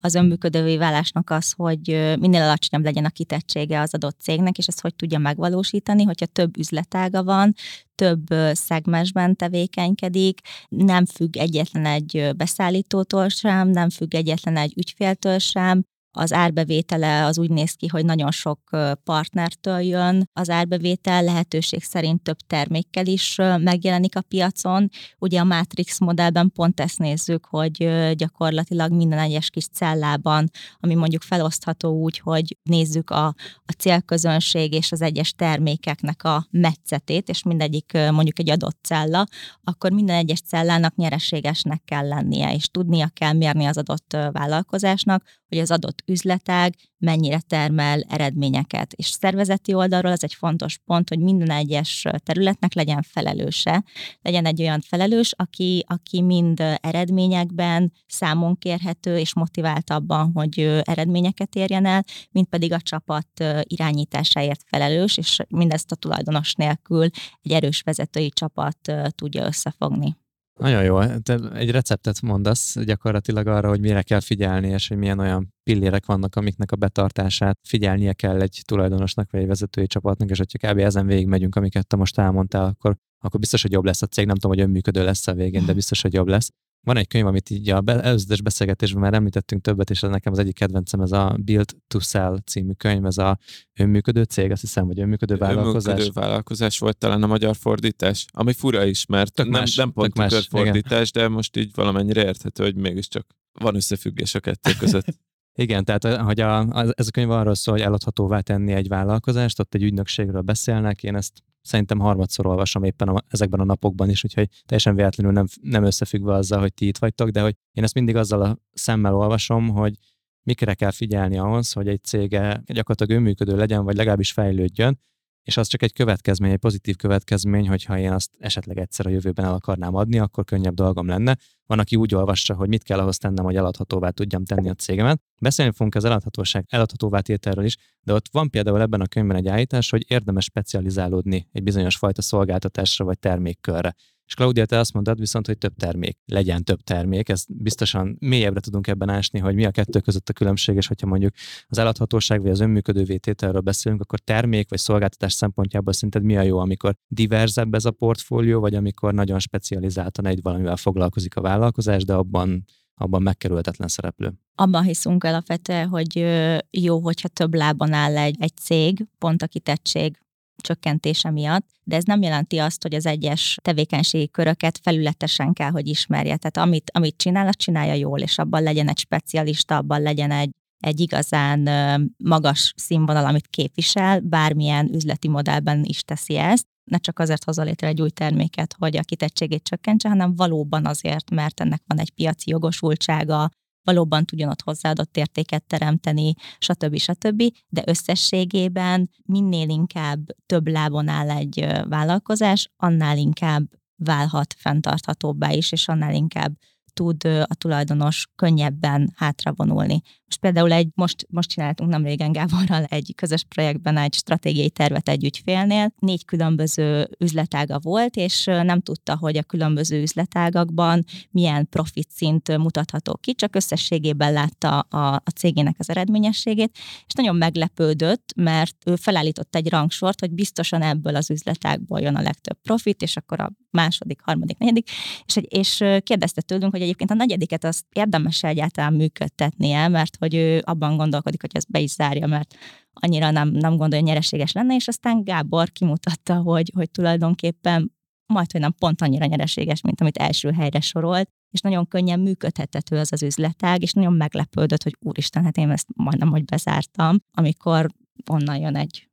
az önműködővé válásnak az, hogy minél alacsonyabb legyen a kitettsége az adott cégnek, és ezt hogy tudja megvalósítani, hogyha több üzletága van, több szegmensben tevékenykedik, nem függ egyetlen egy beszállítótól sem, nem függ egyetlen egy ügyféltől sem, az árbevétele az úgy néz ki, hogy nagyon sok partnertől jön az árbevétel, lehetőség szerint több termékkel is megjelenik a piacon. Ugye a Matrix modellben pont ezt nézzük, hogy gyakorlatilag minden egyes kis cellában, ami mondjuk felosztható úgy, hogy nézzük a, a célközönség és az egyes termékeknek a metszetét, és mindegyik mondjuk egy adott cella, akkor minden egyes cellának nyereségesnek kell lennie, és tudnia kell mérni az adott vállalkozásnak, hogy az adott üzletág mennyire termel eredményeket. És szervezeti oldalról ez egy fontos pont, hogy minden egyes területnek legyen felelőse, legyen egy olyan felelős, aki, aki mind eredményekben számon kérhető és motivált abban, hogy eredményeket érjen el, mint pedig a csapat irányításáért felelős, és mindezt a tulajdonos nélkül egy erős vezetői csapat tudja összefogni. Nagyon jó. Te egy receptet mondasz gyakorlatilag arra, hogy mire kell figyelni, és hogy milyen olyan pillérek vannak, amiknek a betartását figyelnie kell egy tulajdonosnak, vagy egy vezetői csapatnak, és hogyha kb. ezen végig megyünk, amiket te most elmondtál, akkor, akkor biztos, hogy jobb lesz a cég. Nem tudom, hogy önműködő lesz a végén, de biztos, hogy jobb lesz. Van egy könyv, amit így a előzetes beszélgetésben már említettünk többet, és ez nekem az egyik kedvencem, ez a Build to Sell című könyv, ez a önműködő cég, azt hiszem, hogy önműködő vállalkozás. Önműködő vállalkozás volt talán a magyar fordítás, ami fura is, mert Tök nem, más, nem pont más, fordítás, de most így valamennyire érthető, hogy mégiscsak van összefüggés a kettő között. Igen, tehát hogy a, a, ez a könyv arról szól, hogy eladhatóvá tenni egy vállalkozást, ott egy ügynökségről beszélnek, én ezt szerintem harmadszor olvasom éppen a, ezekben a napokban is, úgyhogy teljesen véletlenül nem, nem összefüggve azzal, hogy ti itt vagytok, de hogy én ezt mindig azzal a szemmel olvasom, hogy mikre kell figyelni ahhoz, hogy egy cége gyakorlatilag önműködő legyen, vagy legalábbis fejlődjön, és az csak egy következmény, egy pozitív következmény, hogyha én azt esetleg egyszer a jövőben el akarnám adni, akkor könnyebb dolgom lenne. Van, aki úgy olvassa, hogy mit kell ahhoz tennem, hogy eladhatóvá tudjam tenni a cégemet. Beszélni fogunk az eladhatóság eladhatóvá tételről is, de ott van például ebben a könyvben egy állítás, hogy érdemes specializálódni egy bizonyos fajta szolgáltatásra vagy termékkörre. És Claudia, te azt mondtad viszont, hogy több termék, legyen több termék. Ezt biztosan mélyebbre tudunk ebben ásni, hogy mi a kettő között a különbség, és hogyha mondjuk az eladhatóság vagy az önműködő vétételről beszélünk, akkor termék vagy szolgáltatás szempontjából szerinted mi a jó, amikor diverzebb ez a portfólió, vagy amikor nagyon specializáltan egy valamivel foglalkozik a vállalkozás, de abban abban megkerülhetetlen szereplő. Abban hiszünk alapvetően, hogy jó, hogyha több lábon áll egy, egy cég, pont a kitettség csökkentése miatt, de ez nem jelenti azt, hogy az egyes tevékenységi köröket felületesen kell, hogy ismerje. Tehát amit, amit csinál, azt csinálja jól, és abban legyen egy specialista, abban legyen egy, egy igazán magas színvonal, amit képvisel, bármilyen üzleti modellben is teszi ezt. Ne csak azért hozza létre egy új terméket, hogy a kitettségét csökkentse, hanem valóban azért, mert ennek van egy piaci jogosultsága, valóban tudjon ott hozzáadott értéket teremteni, stb. stb. De összességében minél inkább több lábon áll egy vállalkozás, annál inkább válhat fenntarthatóbbá is, és annál inkább tud a tulajdonos könnyebben hátravonulni. Most például egy, most, most csináltunk nem régen Gáborral egy közös projektben egy stratégiai tervet egy ügyfélnél. Négy különböző üzletága volt, és nem tudta, hogy a különböző üzletágakban milyen profit szint mutatható ki, csak összességében látta a, a cégének az eredményességét, és nagyon meglepődött, mert ő felállított egy rangsort, hogy biztosan ebből az üzletágból jön a legtöbb profit, és akkor a második, harmadik, negyedik, és, és kérdezte tőlünk, hogy egyébként a negyediket azt érdemes egyáltalán működtetnie, mert hogy ő abban gondolkodik, hogy ezt be is zárja, mert annyira nem, nem gondolja, hogy nyereséges lenne, és aztán Gábor kimutatta, hogy, hogy tulajdonképpen majd, hogy nem pont annyira nyereséges, mint amit első helyre sorolt, és nagyon könnyen működhetető az az üzletág, és nagyon meglepődött, hogy úristen, hát én ezt majdnem, hogy bezártam, amikor onnan jön egy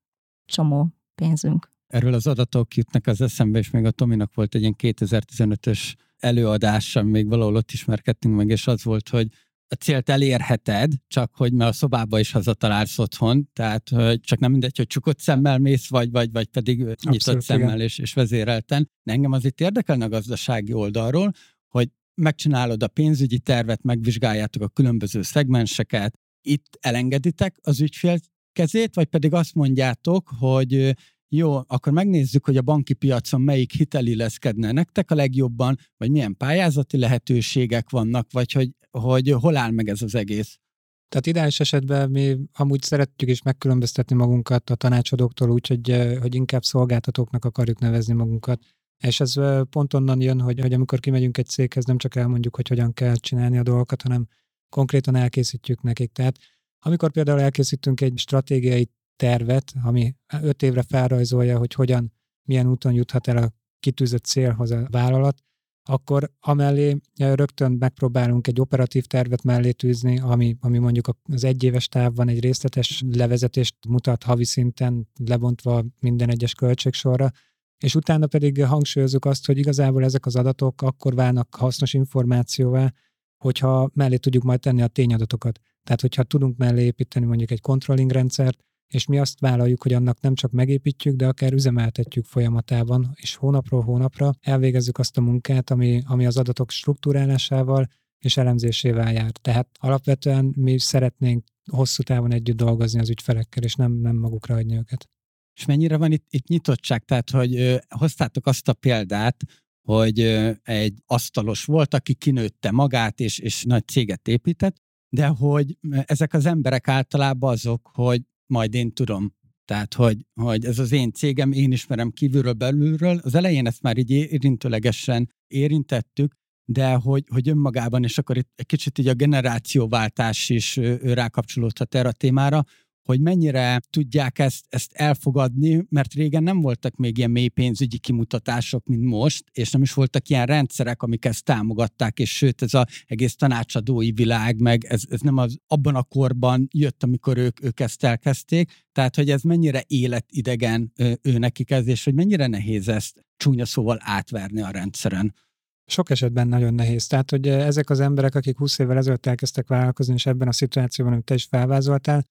csomó pénzünk. Erről az adatok jutnak az eszembe, és még a Tominak volt egy ilyen 2015-ös előadása, még valahol ott ismerkedtünk meg, és az volt, hogy a célt elérheted, csak hogy mert a szobába is hazatalálsz otthon, tehát hogy csak nem mindegy, hogy csukott szemmel mész, vagy, vagy, vagy pedig Abszolút, nyitott szemmel és, és vezérelten. De engem azért érdekelne a gazdasági oldalról, hogy megcsinálod a pénzügyi tervet, megvizsgáljátok a különböző szegmenseket, itt elengeditek az ügyfél kezét, vagy pedig azt mondjátok, hogy jó, akkor megnézzük, hogy a banki piacon melyik hitel illeszkedne nektek a legjobban, vagy milyen pályázati lehetőségek vannak, vagy hogy, hogy hol áll meg ez az egész. Tehát ideális esetben mi amúgy szeretjük is megkülönböztetni magunkat a tanácsadóktól úgy, hogy, hogy inkább szolgáltatóknak akarjuk nevezni magunkat. És ez pont onnan jön, hogy, hogy amikor kimegyünk egy céghez, nem csak elmondjuk, hogy hogyan kell csinálni a dolgokat, hanem konkrétan elkészítjük nekik. Tehát amikor például elkészítünk egy stratégiai tervet, ami öt évre felrajzolja, hogy hogyan, milyen úton juthat el a kitűzött célhoz a vállalat, akkor amellé rögtön megpróbálunk egy operatív tervet mellé tűzni, ami, ami mondjuk az egyéves távban egy részletes levezetést mutat havi szinten, lebontva minden egyes költségsorra, és utána pedig hangsúlyozunk azt, hogy igazából ezek az adatok akkor válnak hasznos információvá, hogyha mellé tudjuk majd tenni a tényadatokat. Tehát, hogyha tudunk mellé építeni mondjuk egy controlling rendszert, és mi azt vállaljuk, hogy annak nem csak megépítjük, de akár üzemeltetjük folyamatában, és hónapról hónapra elvégezzük azt a munkát, ami, ami az adatok struktúrálásával és elemzésével jár. Tehát alapvetően mi szeretnénk hosszú távon együtt dolgozni az ügyfelekkel, és nem, nem magukra hagyni őket. És mennyire van itt, itt nyitottság? Tehát, hogy ö, hoztátok azt a példát, hogy ö, egy asztalos volt, aki kinőtte magát, és, és nagy céget épített, de hogy ezek az emberek általában azok, hogy majd én tudom. Tehát, hogy, hogy ez az én cégem, én ismerem kívülről, belülről. Az elején ezt már így érintőlegesen érintettük, de hogy, hogy önmagában, és akkor itt egy kicsit így a generációváltás is rákapcsolódhat erre a témára, hogy mennyire tudják ezt, ezt elfogadni, mert régen nem voltak még ilyen mély pénzügyi kimutatások, mint most, és nem is voltak ilyen rendszerek, amik ezt támogatták, és sőt, ez az egész tanácsadói világ, meg ez, ez nem az abban a korban jött, amikor ők, ők ezt elkezdték, tehát, hogy ez mennyire életidegen ő, ő nekik ez, és hogy mennyire nehéz ezt csúnya szóval átverni a rendszeren. Sok esetben nagyon nehéz. Tehát, hogy ezek az emberek, akik 20 évvel ezelőtt elkezdtek vállalkozni, és ebben a szituációban, amit te is felvázoltál,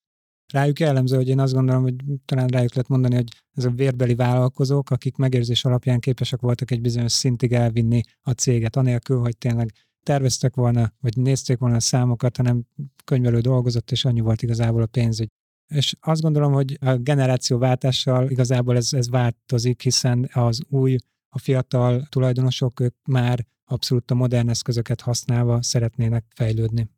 rájuk jellemző, hogy én azt gondolom, hogy talán rájuk lehet mondani, hogy ez a vérbeli vállalkozók, akik megérzés alapján képesek voltak egy bizonyos szintig elvinni a céget, anélkül, hogy tényleg terveztek volna, vagy nézték volna a számokat, hanem könyvelő dolgozott, és annyi volt igazából a pénzügy. És azt gondolom, hogy a generációváltással igazából ez, ez változik, hiszen az új, a fiatal tulajdonosok ők már abszolút a modern eszközöket használva szeretnének fejlődni.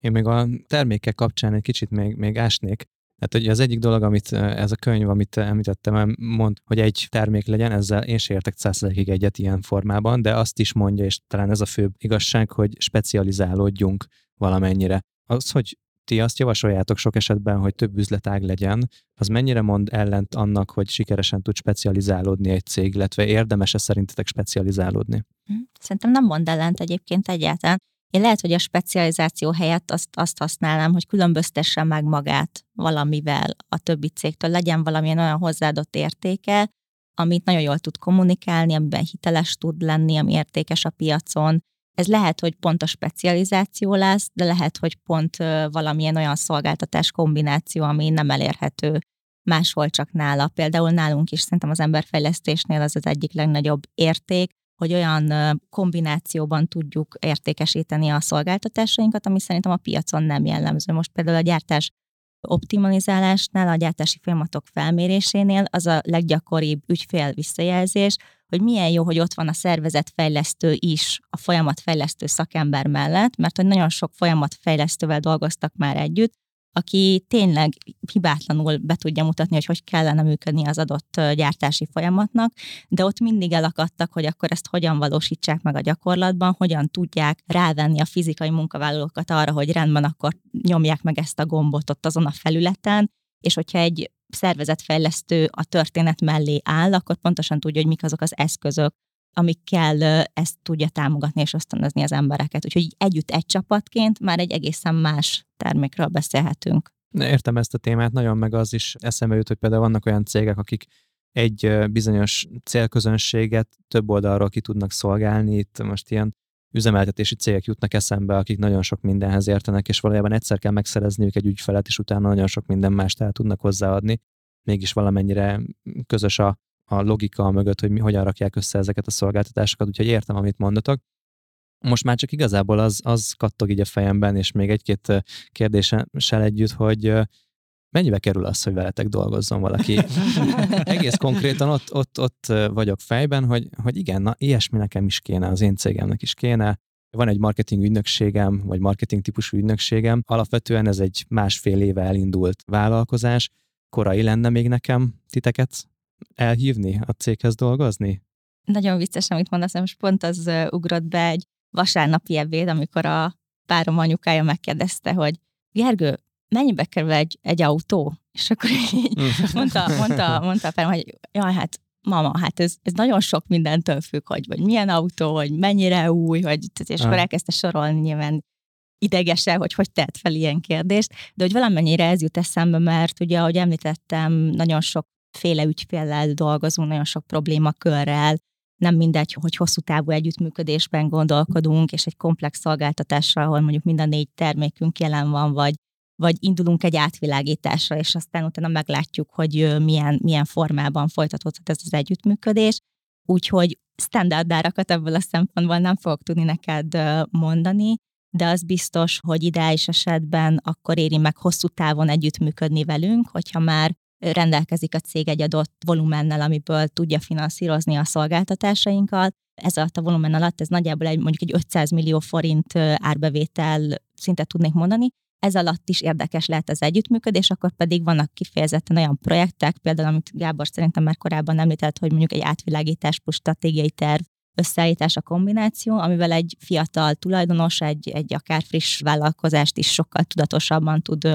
Én még a termékek kapcsán egy kicsit még, még ásnék. Tehát hogy az egyik dolog, amit ez a könyv, amit említettem, mond, hogy egy termék legyen, ezzel én sem értek százszerzékig egyet ilyen formában, de azt is mondja, és talán ez a fő igazság, hogy specializálódjunk valamennyire. Az, hogy ti azt javasoljátok sok esetben, hogy több üzletág legyen, az mennyire mond ellent annak, hogy sikeresen tud specializálódni egy cég, illetve érdemes-e szerintetek specializálódni? Hm, szerintem nem mond ellent egyébként egyáltalán. Én lehet, hogy a specializáció helyett azt, azt használnám, hogy különböztesse meg magát valamivel a többi cégtől, legyen valamilyen olyan hozzáadott értéke, amit nagyon jól tud kommunikálni, amiben hiteles tud lenni, ami értékes a piacon. Ez lehet, hogy pont a specializáció lesz, de lehet, hogy pont valamilyen olyan szolgáltatás kombináció, ami nem elérhető máshol csak nála. Például nálunk is szerintem az emberfejlesztésnél az az egyik legnagyobb érték, hogy olyan kombinációban tudjuk értékesíteni a szolgáltatásainkat, ami szerintem a piacon nem jellemző. Most például a gyártás optimalizálásnál, a gyártási folyamatok felmérésénél az a leggyakoribb ügyfél visszajelzés, hogy milyen jó, hogy ott van a szervezetfejlesztő is a folyamatfejlesztő szakember mellett, mert hogy nagyon sok folyamatfejlesztővel dolgoztak már együtt, aki tényleg hibátlanul be tudja mutatni, hogy hogy kellene működni az adott gyártási folyamatnak, de ott mindig elakadtak, hogy akkor ezt hogyan valósítsák meg a gyakorlatban, hogyan tudják rávenni a fizikai munkavállalókat arra, hogy rendben akkor nyomják meg ezt a gombot ott azon a felületen, és hogyha egy szervezetfejlesztő a történet mellé áll, akkor pontosan tudja, hogy mik azok az eszközök, amikkel ezt tudja támogatni és ösztönözni az embereket. Úgyhogy együtt egy csapatként már egy egészen más termékről beszélhetünk. Értem ezt a témát, nagyon meg az is eszembe jut, hogy például vannak olyan cégek, akik egy bizonyos célközönséget több oldalról ki tudnak szolgálni. Itt most ilyen üzemeltetési cégek jutnak eszembe, akik nagyon sok mindenhez értenek, és valójában egyszer kell megszerezniük egy ügyfelet, és utána nagyon sok minden mást el tudnak hozzáadni. Mégis valamennyire közös a a logika mögött, hogy mi hogyan rakják össze ezeket a szolgáltatásokat, úgyhogy értem, amit mondatok. Most már csak igazából az, az kattog így a fejemben, és még egy-két kérdéssel együtt, hogy mennyibe kerül az, hogy veletek dolgozzon valaki? Egész konkrétan ott, ott, ott vagyok fejben, hogy, hogy igen, na ilyesmi nekem is kéne, az én cégemnek is kéne. Van egy marketing ügynökségem, vagy marketing típusú ügynökségem. Alapvetően ez egy másfél éve elindult vállalkozás. Korai lenne még nekem titeket elhívni a céghez dolgozni? Nagyon vicces, amit mondasz, most pont az ugrott be egy vasárnapi ebéd, amikor a párom anyukája megkérdezte, hogy Gergő, mennyibe kerül egy, egy autó? És akkor így mm. mondta, mondta, mondta a párom, hogy jaj, hát mama, hát ez, ez nagyon sok mindentől függ, hogy vagy milyen autó, hogy mennyire új, hogy, és akkor elkezdte sorolni nyilván idegese, hogy hogy tett fel ilyen kérdést, de hogy valamennyire ez jut eszembe, mert ugye, ahogy említettem, nagyon sok féle ügyféllel dolgozunk, nagyon sok problémakörrel, nem mindegy, hogy hosszú távú együttműködésben gondolkodunk, és egy komplex szolgáltatásra, ahol mondjuk mind a négy termékünk jelen van, vagy, vagy indulunk egy átvilágításra, és aztán utána meglátjuk, hogy milyen, milyen formában folytatódhat ez az együttműködés. Úgyhogy standard árakat ebből a szempontból nem fogok tudni neked mondani, de az biztos, hogy ideális esetben akkor éri meg hosszú távon együttműködni velünk, hogyha már rendelkezik a cég egy adott volumennel, amiből tudja finanszírozni a szolgáltatásainkat. Ez alatt a volumen alatt ez nagyjából egy, mondjuk egy 500 millió forint árbevétel szintet tudnék mondani, ez alatt is érdekes lehet az együttműködés, akkor pedig vannak kifejezetten olyan projektek, például amit Gábor szerintem már korábban említett, hogy mondjuk egy átvilágítás plusz stratégiai terv összeállítás, a kombináció, amivel egy fiatal tulajdonos, egy, egy akár friss vállalkozást is sokkal tudatosabban tud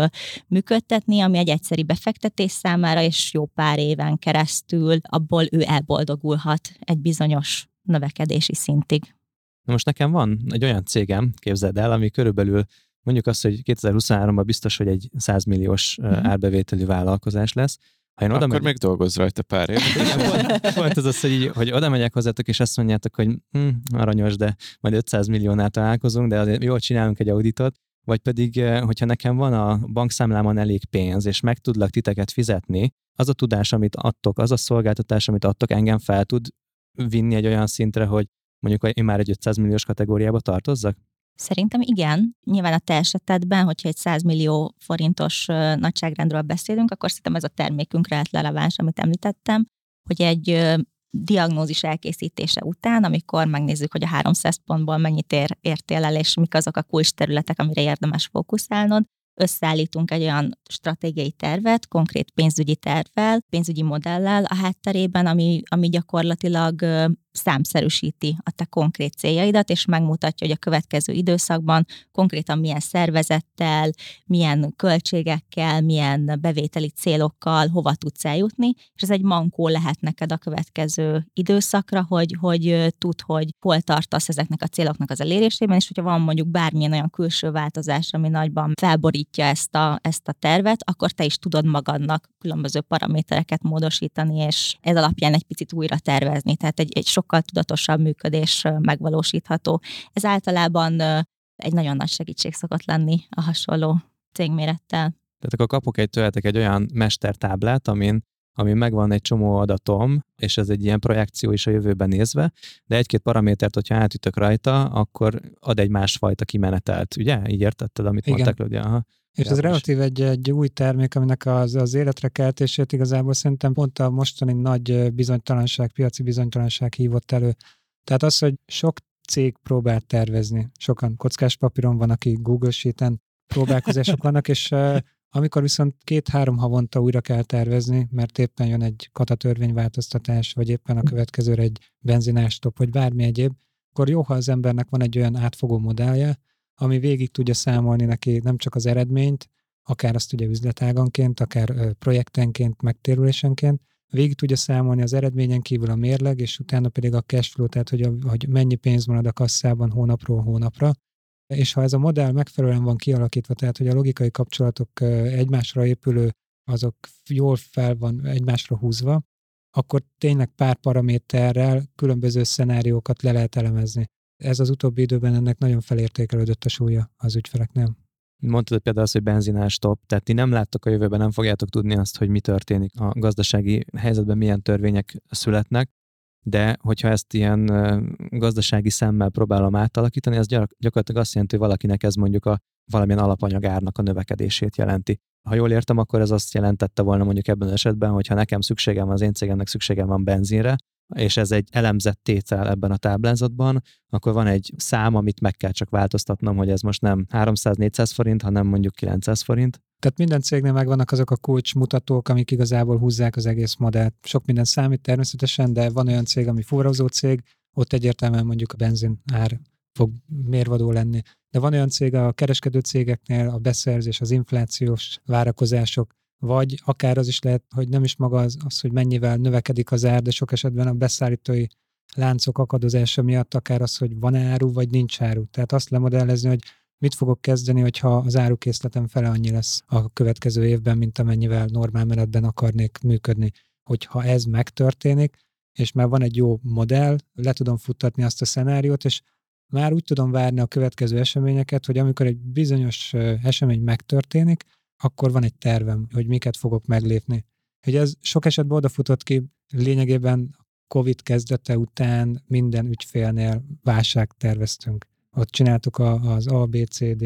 működtetni, ami egy egyszeri befektetés számára, és jó pár éven keresztül abból ő elboldogulhat egy bizonyos növekedési szintig. Na most nekem van egy olyan cégem, képzeld el, ami körülbelül mondjuk azt, hogy 2023-ban biztos, hogy egy 100 milliós uh-huh. árbevételi vállalkozás lesz, ha én oda Akkor megy... még dolgoz rajta pár év. volt, volt az az, hogy, hogy oda megyek hozzátok, és azt mondjátok, hogy hm, aranyos, de majd 500 milliónál találkozunk, de azért jól csinálunk egy auditot, vagy pedig, eh, hogyha nekem van a bankszámlámon elég pénz, és meg tudlak titeket fizetni, az a tudás, amit adtok, az a szolgáltatás, amit adtok, engem fel tud vinni egy olyan szintre, hogy mondjuk én már egy 500 milliós kategóriába tartozzak? Szerintem igen. Nyilván a te esetedben, hogyha egy 100 millió forintos nagyságrendről beszélünk, akkor szerintem ez a termékünkre lehet releváns, amit említettem, hogy egy diagnózis elkészítése után, amikor megnézzük, hogy a 300 pontból mennyit ér, értél el, és mik azok a kulcs területek, amire érdemes fókuszálnod, összeállítunk egy olyan stratégiai tervet, konkrét pénzügyi tervvel, pénzügyi modellel a hátterében, ami, ami gyakorlatilag számszerűsíti a te konkrét céljaidat, és megmutatja, hogy a következő időszakban konkrétan milyen szervezettel, milyen költségekkel, milyen bevételi célokkal hova tudsz eljutni, és ez egy mankó lehet neked a következő időszakra, hogy, hogy tud, hogy hol tartasz ezeknek a céloknak az elérésében, és hogyha van mondjuk bármilyen olyan külső változás, ami nagyban felborítja ezt a, ezt a tervet, akkor te is tudod magadnak különböző paramétereket módosítani, és ez alapján egy picit újra tervezni. Tehát egy, egy sokkal tudatosabb működés megvalósítható. Ez általában egy nagyon nagy segítség szokott lenni a hasonló cégmérettel. Tehát akkor kapok egy tőletek egy olyan mestertáblát, amin ami megvan egy csomó adatom, és ez egy ilyen projekció is a jövőben nézve, de egy-két paramétert, hogyha átütök rajta, akkor ad egy másfajta kimenetelt, ugye? Így értetted, amit Igen. mondták, Lődia? Aha. És ez relatív egy, egy új termék, aminek az, az életre keltését igazából szerintem pont a mostani nagy bizonytalanság, piaci bizonytalanság hívott elő. Tehát az, hogy sok cég próbál tervezni. Sokan kockás papíron van, aki Google Sheet-en próbálkozások vannak, és amikor viszont két-három havonta újra kell tervezni, mert éppen jön egy katatörvényváltoztatás, vagy éppen a következőre egy benzinástop, vagy bármi egyéb, akkor jó, ha az embernek van egy olyan átfogó modellje, ami végig tudja számolni neki nem csak az eredményt, akár azt ugye üzletáganként, akár projektenként, megtérülésenként, végig tudja számolni az eredményen kívül a mérleg, és utána pedig a cashflow, tehát hogy, a, hogy mennyi pénz marad a kasszában hónapról hónapra. És ha ez a modell megfelelően van kialakítva, tehát hogy a logikai kapcsolatok egymásra épülő, azok jól fel van egymásra húzva, akkor tényleg pár paraméterrel különböző szenáriókat le lehet elemezni ez az utóbbi időben ennek nagyon felértékelődött a súlya az ügyfeleknél. Mondtad például azt, hogy benzinás top, tehát ti nem láttok a jövőben, nem fogjátok tudni azt, hogy mi történik a gazdasági helyzetben, milyen törvények születnek, de hogyha ezt ilyen gazdasági szemmel próbálom átalakítani, az gyakorlatilag azt jelenti, hogy valakinek ez mondjuk a valamilyen alapanyagárnak a növekedését jelenti. Ha jól értem, akkor ez azt jelentette volna mondjuk ebben az esetben, hogy ha nekem szükségem az én cégemnek szükségem van benzinre, és ez egy elemzett tétel ebben a táblázatban, akkor van egy szám, amit meg kell csak változtatnom, hogy ez most nem 300-400 forint, hanem mondjuk 900 forint. Tehát minden cégnél megvannak azok a kulcsmutatók, amik igazából húzzák az egész modellt. Sok minden számít természetesen, de van olyan cég, ami fuvarozó cég, ott egyértelműen mondjuk a benzin ár fog mérvadó lenni. De van olyan cég a kereskedő cégeknél, a beszerzés, az inflációs várakozások, vagy akár az is lehet, hogy nem is maga az, az, hogy mennyivel növekedik az ár, de sok esetben a beszállítói láncok akadozása miatt akár az, hogy van áru, vagy nincs áru. Tehát azt lemodellezni, hogy mit fogok kezdeni, hogyha az árukészletem fele annyi lesz a következő évben, mint amennyivel normál menetben akarnék működni. Hogyha ez megtörténik, és már van egy jó modell, le tudom futtatni azt a szenáriót, és már úgy tudom várni a következő eseményeket, hogy amikor egy bizonyos esemény megtörténik, akkor van egy tervem, hogy miket fogok meglépni. Hogy ez sok esetben odafutott ki, lényegében COVID kezdete után minden ügyfélnél válság terveztünk. Ott csináltuk az ABCD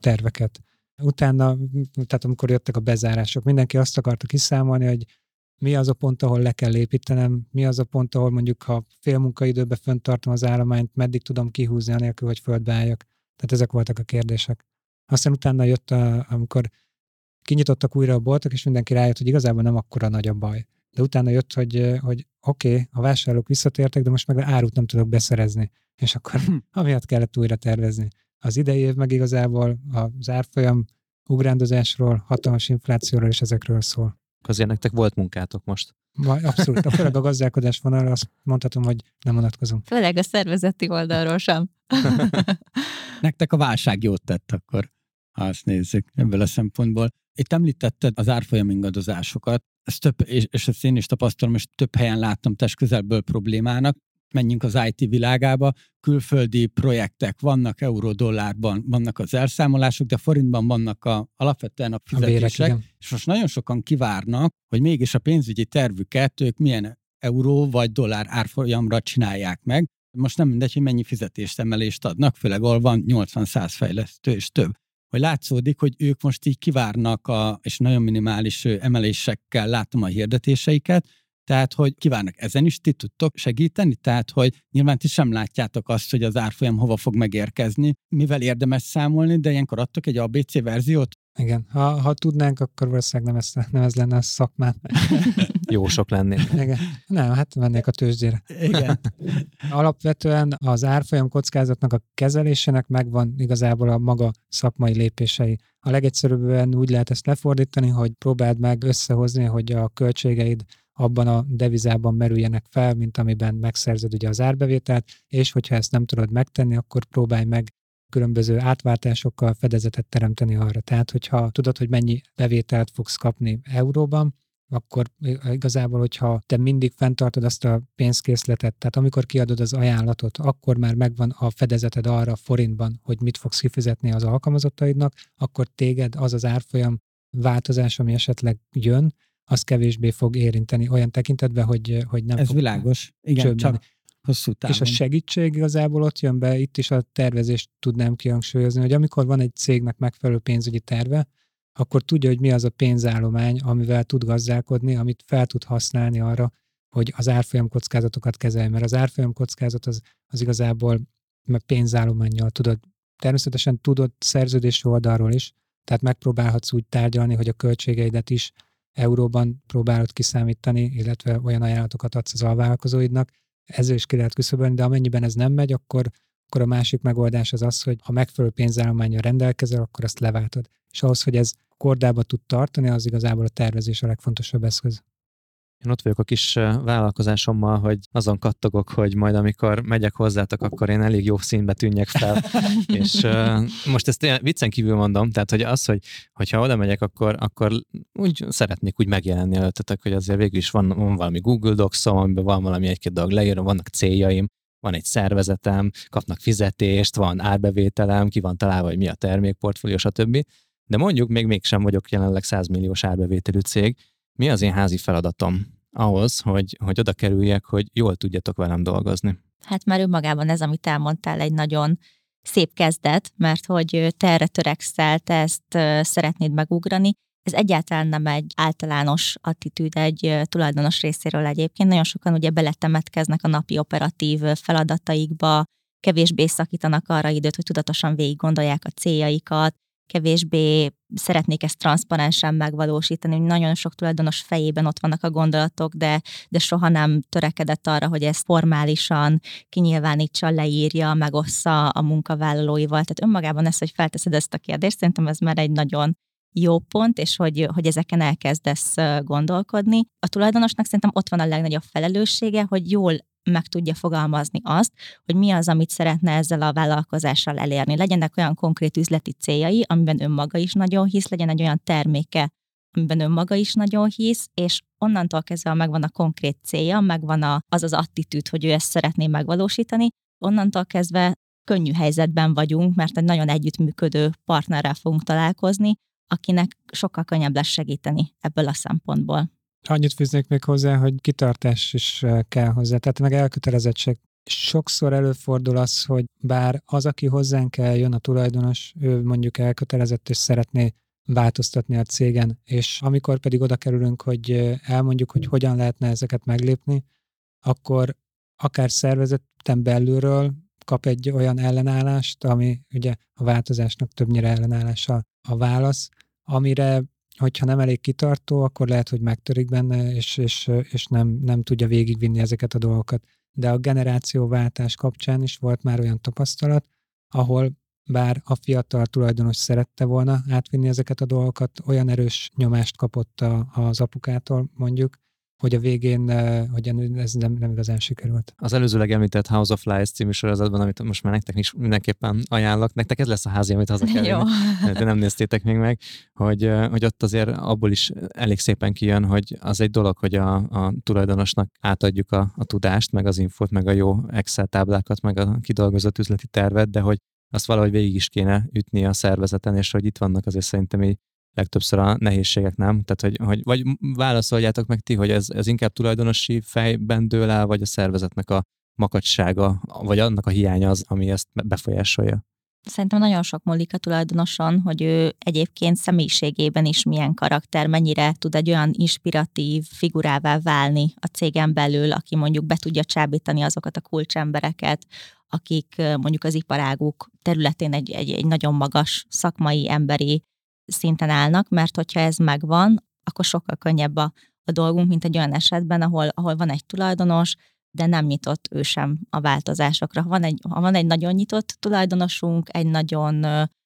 terveket. Utána, tehát amikor jöttek a bezárások, mindenki azt akarta kiszámolni, hogy mi az a pont, ahol le kell építenem, mi az a pont, ahol mondjuk, ha fél munkaidőben föntartom az állományt, meddig tudom kihúzni anélkül, hogy földbe álljak. Tehát ezek voltak a kérdések. Aztán utána jött, a, amikor kinyitottak újra a boltok, és mindenki rájött, hogy igazából nem akkora nagy a baj. de utána jött, hogy, hogy oké, okay, a vásárlók visszatértek, de most meg árut nem tudok beszerezni. És akkor amiatt kellett újra tervezni. Az idei év meg igazából az árfolyam ugrándozásról, hatalmas inflációról és ezekről szól. Azért nektek volt munkátok most. Abszolút, a főleg a gazdálkodás vonalra azt mondhatom, hogy nem vonatkozunk. Főleg a szervezeti oldalról sem. Nektek a válság jót tett akkor, azt nézzük ebből a szempontból. Itt említetted az árfolyam ingadozásokat, ezt több, és, és ezt én is tapasztalom, és több helyen láttam test közelből problémának. Menjünk az IT világába, külföldi projektek vannak euró-dollárban, vannak az elszámolások, de forintban vannak a, alapvetően a fizetések, a és most nagyon sokan kivárnak, hogy mégis a pénzügyi tervüket ők milyen euró vagy dollár árfolyamra csinálják meg. Most nem mindegy, hogy mennyi fizetést emelést adnak, főleg ahol van 80-100 fejlesztő és több hogy látszódik, hogy ők most így kivárnak, a, és nagyon minimális emelésekkel látom a hirdetéseiket, tehát, hogy kívánnak ezen is, ti tudtok segíteni? Tehát, hogy nyilván ti sem látjátok azt, hogy az árfolyam hova fog megérkezni, mivel érdemes számolni, de ilyenkor adtok egy ABC verziót? Igen, ha, ha tudnánk, akkor valószínűleg nem ez, nem ez lenne a szakmán. Jó sok lennék. Igen. Nem, hát mennék a tőzsdére. Igen. Alapvetően az árfolyam kockázatnak a kezelésének megvan igazából a maga szakmai lépései. A legegyszerűbben úgy lehet ezt lefordítani, hogy próbáld meg összehozni, hogy a költségeid abban a devizában merüljenek fel, mint amiben megszerzed ugye az árbevételt, és hogyha ezt nem tudod megtenni, akkor próbálj meg különböző átváltásokkal fedezetet teremteni arra. Tehát, hogyha tudod, hogy mennyi bevételt fogsz kapni euróban, akkor igazából, hogyha te mindig fenntartod azt a pénzkészletet, tehát amikor kiadod az ajánlatot, akkor már megvan a fedezeted arra forintban, hogy mit fogsz kifizetni az alkalmazottaidnak, akkor téged az az árfolyam változás, ami esetleg jön, az kevésbé fog érinteni olyan tekintetben, hogy, hogy nem Ez fog világos. Igen, csak hosszú távon. És a segítség igazából ott jön be, itt is a tervezést tudnám kihangsúlyozni, hogy amikor van egy cégnek megfelelő pénzügyi terve, akkor tudja, hogy mi az a pénzállomány, amivel tud gazdálkodni, amit fel tud használni arra, hogy az árfolyam kockázatokat kezelje, mert az árfolyam kockázat az, az igazából pénzállományjal tudod. Természetesen tudod szerződési oldalról is, tehát megpróbálhatsz úgy tárgyalni, hogy a költségeidet is euróban próbálod kiszámítani, illetve olyan ajánlatokat adsz az alvállalkozóidnak, ezzel is ki lehet küszöbölni, de amennyiben ez nem megy, akkor, akkor a másik megoldás az az, hogy ha megfelelő pénzállományra rendelkezel, akkor azt leváltod. És ahhoz, hogy ez kordába tud tartani, az igazából a tervezés a legfontosabb eszköz. Én ott vagyok a kis vállalkozásommal, hogy azon kattogok, hogy majd amikor megyek hozzátok, akkor én elég jó színbe tűnjek fel. és uh, most ezt viccen kívül mondom, tehát hogy az, hogy hogyha oda megyek, akkor, akkor úgy szeretnék úgy megjelenni előttetek, hogy azért végül is van, van valami Google docs amiben van valami egy-két dolog leírva, vannak céljaim, van egy szervezetem, kapnak fizetést, van árbevételem, ki van találva, hogy mi a termékportfólió, stb. De mondjuk még mégsem vagyok jelenleg 100 milliós árbevételű cég, mi az én házi feladatom ahhoz, hogy, hogy oda kerüljek, hogy jól tudjatok velem dolgozni? Hát már önmagában ez, amit elmondtál, egy nagyon szép kezdet, mert hogy te erre törekszel, te ezt szeretnéd megugrani. Ez egyáltalán nem egy általános attitűd egy tulajdonos részéről egyébként. Nagyon sokan ugye beletemetkeznek a napi operatív feladataikba, kevésbé szakítanak arra időt, hogy tudatosan végig gondolják a céljaikat, kevésbé szeretnék ezt transzparensen megvalósítani, hogy nagyon sok tulajdonos fejében ott vannak a gondolatok, de, de soha nem törekedett arra, hogy ezt formálisan kinyilvánítsa, leírja, megossza a munkavállalóival. Tehát önmagában ez, hogy felteszed ezt a kérdést, szerintem ez már egy nagyon jó pont, és hogy, hogy ezeken elkezdesz gondolkodni. A tulajdonosnak szerintem ott van a legnagyobb felelőssége, hogy jól meg tudja fogalmazni azt, hogy mi az, amit szeretne ezzel a vállalkozással elérni. Legyenek olyan konkrét üzleti céljai, amiben önmaga is nagyon hisz, legyen egy olyan terméke, amiben önmaga is nagyon hisz, és onnantól kezdve megvan a konkrét célja, megvan az az attitűd, hogy ő ezt szeretné megvalósítani, onnantól kezdve könnyű helyzetben vagyunk, mert egy nagyon együttműködő partnerrel fogunk találkozni, akinek sokkal könnyebb lesz segíteni ebből a szempontból. Annyit fűznék még hozzá, hogy kitartás is eh, kell hozzá, tehát meg elkötelezettség. Sokszor előfordul az, hogy bár az, aki hozzánk jön a tulajdonos, ő mondjuk elkötelezett és szeretné változtatni a cégen, és amikor pedig oda kerülünk, hogy eh, elmondjuk, hogy hogyan lehetne ezeket meglépni, akkor akár szervezeten belülről kap egy olyan ellenállást, ami ugye a változásnak többnyire ellenállása a válasz, amire hogyha nem elég kitartó, akkor lehet, hogy megtörik benne, és, és, és nem, nem tudja végigvinni ezeket a dolgokat. De a generációváltás kapcsán is volt már olyan tapasztalat, ahol bár a fiatal tulajdonos szerette volna átvinni ezeket a dolgokat, olyan erős nyomást kapott a, az apukától mondjuk, hogy a végén, eh, hogy ez nem, nem igazán sikerült. Az előzőleg említett House of Lies című sorozatban, amit most már nektek is mindenképpen ajánlok, nektek ez lesz a házi, amit haza kell Jó. de nem néztétek még meg, hogy, eh, hogy ott azért abból is elég szépen kijön, hogy az egy dolog, hogy a, a tulajdonosnak átadjuk a, a tudást, meg az infót, meg a jó Excel táblákat, meg a kidolgozott üzleti tervet, de hogy azt valahogy végig is kéne ütni a szervezeten, és hogy itt vannak azért szerintem így legtöbbször a nehézségek, nem? Tehát, hogy, hogy vagy válaszoljátok meg ti, hogy ez, ez inkább tulajdonosi fejben dől el, vagy a szervezetnek a makacsága, vagy annak a hiánya az, ami ezt befolyásolja? Szerintem nagyon sok múlik a tulajdonoson, hogy ő egyébként személyiségében is milyen karakter, mennyire tud egy olyan inspiratív figurává válni a cégen belül, aki mondjuk be tudja csábítani azokat a kulcsembereket, akik mondjuk az iparáguk területén egy, egy, egy nagyon magas szakmai, emberi szinten állnak, mert hogyha ez megvan, akkor sokkal könnyebb a, a dolgunk, mint egy olyan esetben, ahol, ahol van egy tulajdonos, de nem nyitott ő sem a változásokra. Ha van egy, ha van egy nagyon nyitott tulajdonosunk, egy nagyon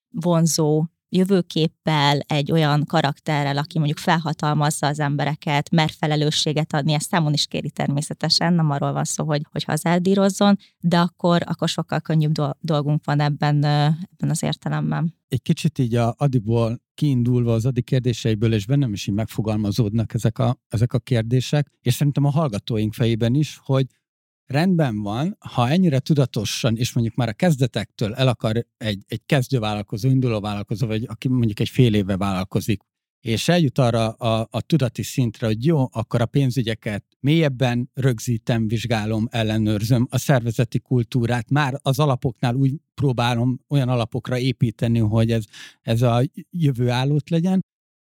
vonzó jövőképpel, egy olyan karakterrel, aki mondjuk felhatalmazza az embereket, mer felelősséget adni, ezt számon is kéri természetesen, nem arról van szó, hogy, hogy hazárdírozzon, de akkor, akkor sokkal könnyűbb dolgunk van ebben, ebben az értelemben. Egy kicsit így a Adiból kiindulva az Adi kérdéseiből, és bennem is így megfogalmazódnak ezek a, ezek a kérdések, és szerintem a hallgatóink fejében is, hogy rendben van, ha ennyire tudatosan, és mondjuk már a kezdetektől el akar egy, egy kezdővállalkozó, induló vállalkozó, vagy aki mondjuk egy fél éve vállalkozik, és eljut arra a, a tudati szintre, hogy jó, akkor a pénzügyeket mélyebben rögzítem, vizsgálom, ellenőrzöm, a szervezeti kultúrát már az alapoknál úgy próbálom olyan alapokra építeni, hogy ez, ez a jövő állót legyen.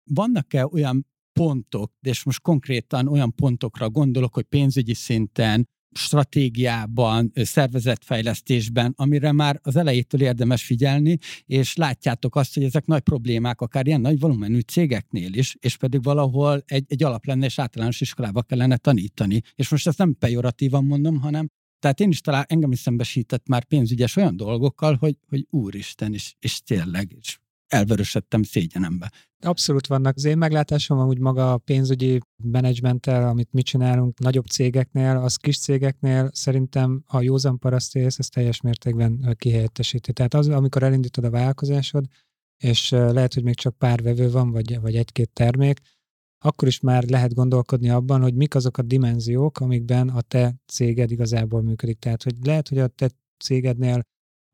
Vannak-e olyan pontok, és most konkrétan olyan pontokra gondolok, hogy pénzügyi szinten, stratégiában, szervezetfejlesztésben, amire már az elejétől érdemes figyelni, és látjátok azt, hogy ezek nagy problémák, akár ilyen nagy volumenű cégeknél is, és pedig valahol egy, egy alap lenne, és általános iskolába kellene tanítani. És most ezt nem pejoratívan mondom, hanem tehát én is talán engem is szembesített már pénzügyes olyan dolgokkal, hogy, hogy úristen, is, és tényleg, és elvörösödtem szégyenembe. Abszolút vannak. Az én meglátásom amúgy maga a pénzügyi menedzsmenttel, amit mi csinálunk nagyobb cégeknél, az kis cégeknél szerintem a józan parasztész ez teljes mértékben kihelyettesíti. Tehát az, amikor elindítod a vállalkozásod, és lehet, hogy még csak pár vevő van, vagy, vagy egy-két termék, akkor is már lehet gondolkodni abban, hogy mik azok a dimenziók, amikben a te céged igazából működik. Tehát, hogy lehet, hogy a te cégednél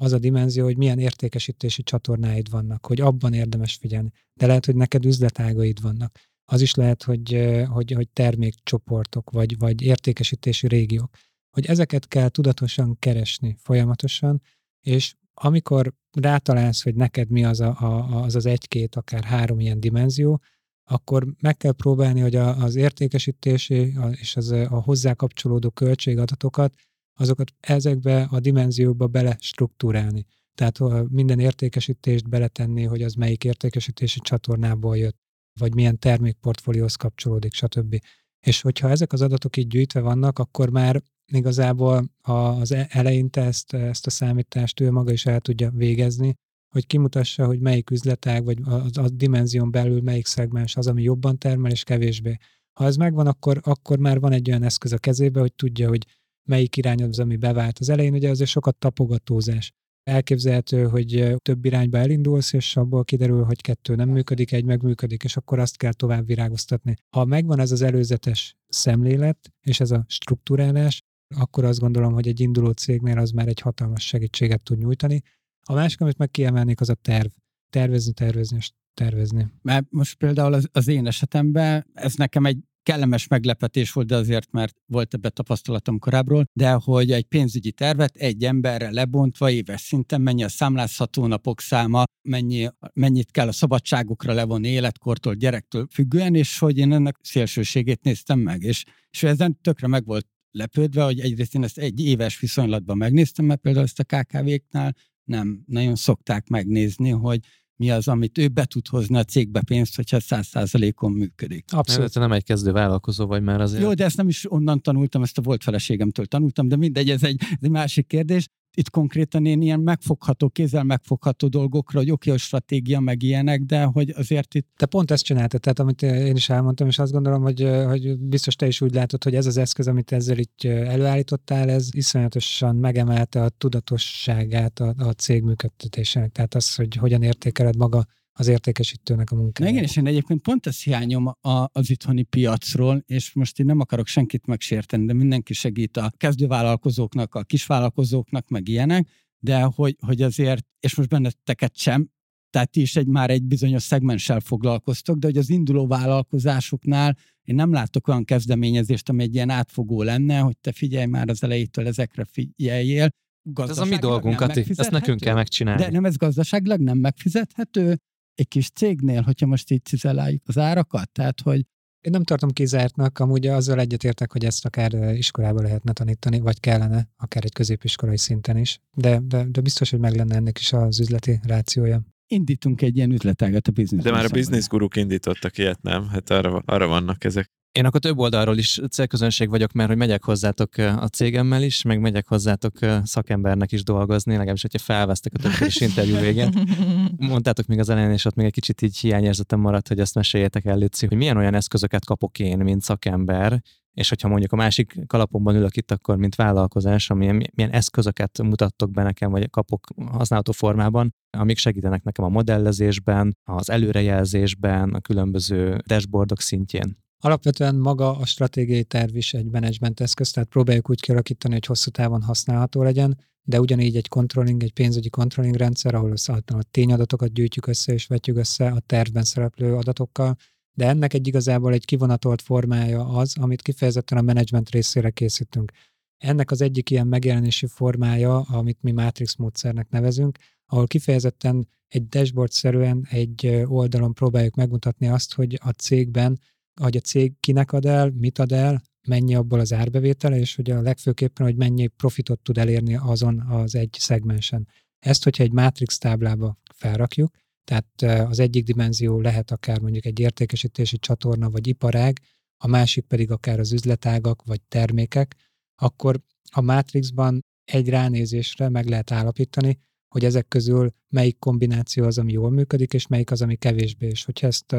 az a dimenzió, hogy milyen értékesítési csatornáid vannak, hogy abban érdemes figyelni. De lehet, hogy neked üzletágaid vannak. Az is lehet, hogy, hogy, hogy termékcsoportok, vagy, vagy értékesítési régiók. Hogy ezeket kell tudatosan keresni folyamatosan, és amikor rátalálsz, hogy neked mi az a, a, az, az egy-két, akár három ilyen dimenzió, akkor meg kell próbálni, hogy a, az értékesítési és az, a hozzá kapcsolódó költségadatokat azokat ezekbe a dimenziókba bele struktúrálni. Tehát minden értékesítést beletenni, hogy az melyik értékesítési csatornából jött, vagy milyen termékportfólióhoz kapcsolódik, stb. És hogyha ezek az adatok így gyűjtve vannak, akkor már igazából az e-, eleinte ezt, ezt a számítást ő maga is el tudja végezni, hogy kimutassa, hogy melyik üzletág, vagy a, a dimenzión belül melyik szegmens az, ami jobban termel, és kevésbé. Ha ez megvan, akkor, akkor már van egy olyan eszköz a kezébe, hogy tudja, hogy melyik irány az, ami bevált. Az elején ugye azért sokat tapogatózás. Elképzelhető, hogy több irányba elindulsz, és abból kiderül, hogy kettő nem működik, egy megműködik, és akkor azt kell tovább virágoztatni. Ha megvan ez az előzetes szemlélet, és ez a struktúrálás, akkor azt gondolom, hogy egy induló cégnél az már egy hatalmas segítséget tud nyújtani. A másik, amit meg kiemelnék, az a terv. Tervezni, tervezni és tervezni. Mert most például az, az én esetemben ez nekem egy kellemes meglepetés volt, de azért, mert volt ebbe tapasztalatom korábbról, de hogy egy pénzügyi tervet egy emberre lebontva éves szinten mennyi a számlázható napok száma, mennyi, mennyit kell a szabadságokra levonni életkortól, gyerektől függően, és hogy én ennek szélsőségét néztem meg, és, és ezen tökre meg volt lepődve, hogy egyrészt én ezt egy éves viszonylatban megnéztem, mert például ezt a KKV-knál nem nagyon szokták megnézni, hogy mi az, amit ő be tud hozni a cégbe pénzt, hogyha száz százalékon működik. Abszolút. Te nem egy kezdő vállalkozó vagy már azért. Jó, de ezt nem is onnan tanultam, ezt a volt feleségemtől tanultam, de mindegy, ez egy, ez egy másik kérdés itt konkrétan én ilyen megfogható, kézzel megfogható dolgokra, hogy oké, okay, a stratégia, meg ilyenek, de hogy azért itt... Te pont ezt csináltad, tehát amit én is elmondtam, és azt gondolom, hogy, hogy biztos te is úgy látod, hogy ez az eszköz, amit ezzel itt előállítottál, ez iszonyatosan megemelte a tudatosságát a, a cég működtetésének. Tehát az, hogy hogyan értékeled maga az értékesítőnek a munkáját. Igen, és én egyébként pont ezt hiányom a, az itthoni piacról, és most én nem akarok senkit megsérteni, de mindenki segít a kezdővállalkozóknak, a kisvállalkozóknak, meg ilyenek, de hogy, hogy azért, és most benneteket sem, tehát ti is egy, már egy bizonyos szegmenssel foglalkoztok, de hogy az induló vállalkozásoknál én nem látok olyan kezdeményezést, ami egy ilyen átfogó lenne, hogy te figyelj már az elejétől ezekre figyeljél. Ez a mi dolgunk, Kati, ezt nekünk kell megcsinálni. De nem ez gazdaságilag nem megfizethető, egy kis cégnél, hogyha most így cizelláljuk az árakat, tehát hogy én nem tartom kizártnak, amúgy azzal egyetértek, hogy ezt akár iskolába lehetne tanítani, vagy kellene, akár egy középiskolai szinten is, de, de, de biztos, hogy meg lenne ennek is az üzleti rációja. Indítunk egy ilyen üzletágat a biznisz. De már a bizniszguruk indítottak ilyet, nem? Hát arra, arra vannak ezek. Én akkor több oldalról is célközönség vagyok, mert hogy megyek hozzátok a cégemmel is, meg megyek hozzátok szakembernek is dolgozni, legalábbis, hogyha felvesztek a több is interjú végén. Mondtátok még az elején, és ott még egy kicsit így hiányérzetem maradt, hogy ezt meséljétek el, Luci, hogy milyen olyan eszközöket kapok én, mint szakember, és hogyha mondjuk a másik kalapomban ülök itt, akkor mint vállalkozás, amilyen, milyen eszközöket mutattok be nekem, vagy kapok használható formában, amik segítenek nekem a modellezésben, az előrejelzésben, a különböző dashboardok szintjén. Alapvetően maga a stratégiai terv is egy menedzsment eszköz, tehát próbáljuk úgy kialakítani, hogy hosszú távon használható legyen, de ugyanígy egy controlling, egy pénzügyi controlling rendszer, ahol a tényadatokat gyűjtjük össze és vetjük össze a tervben szereplő adatokkal, de ennek egy igazából egy kivonatolt formája az, amit kifejezetten a menedzsment részére készítünk. Ennek az egyik ilyen megjelenési formája, amit mi Matrix módszernek nevezünk, ahol kifejezetten egy dashboard-szerűen egy oldalon próbáljuk megmutatni azt, hogy a cégben hogy a cég kinek ad el, mit ad el, mennyi abból az árbevétele, és hogy a legfőképpen, hogy mennyi profitot tud elérni azon az egy szegmensen. Ezt, hogyha egy Matrix táblába felrakjuk, tehát az egyik dimenzió lehet akár mondjuk egy értékesítési csatorna vagy iparág, a másik pedig akár az üzletágak vagy termékek, akkor a Matrixban egy ránézésre meg lehet állapítani, hogy ezek közül melyik kombináció az, ami jól működik, és melyik az, ami kevésbé. És hogyha ezt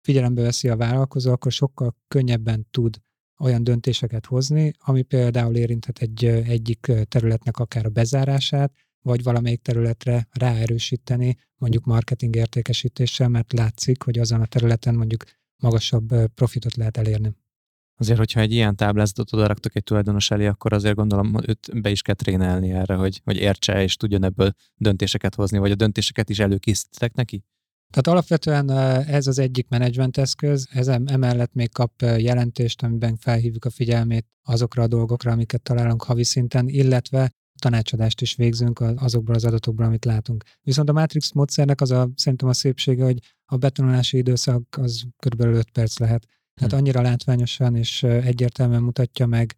figyelembe veszi a vállalkozó, akkor sokkal könnyebben tud olyan döntéseket hozni, ami például érinthet egy egyik területnek akár a bezárását, vagy valamelyik területre ráerősíteni, mondjuk marketing értékesítéssel, mert látszik, hogy azon a területen mondjuk magasabb profitot lehet elérni. Azért, hogyha egy ilyen táblázatot oda raktok egy tulajdonos elé, akkor azért gondolom, őt be is kell trénelni erre, hogy, hogy értse és tudjon ebből döntéseket hozni, vagy a döntéseket is előkészítek neki? Tehát alapvetően ez az egyik menedzsment eszköz, ez emellett még kap jelentést, amiben felhívjuk a figyelmét azokra a dolgokra, amiket találunk havi szinten, illetve tanácsadást is végzünk azokból az adatokból, amit látunk. Viszont a Matrix módszernek az a, szerintem a szépsége, hogy a betonulási időszak az kb. 5 perc lehet. Tehát hmm. annyira látványosan és egyértelműen mutatja meg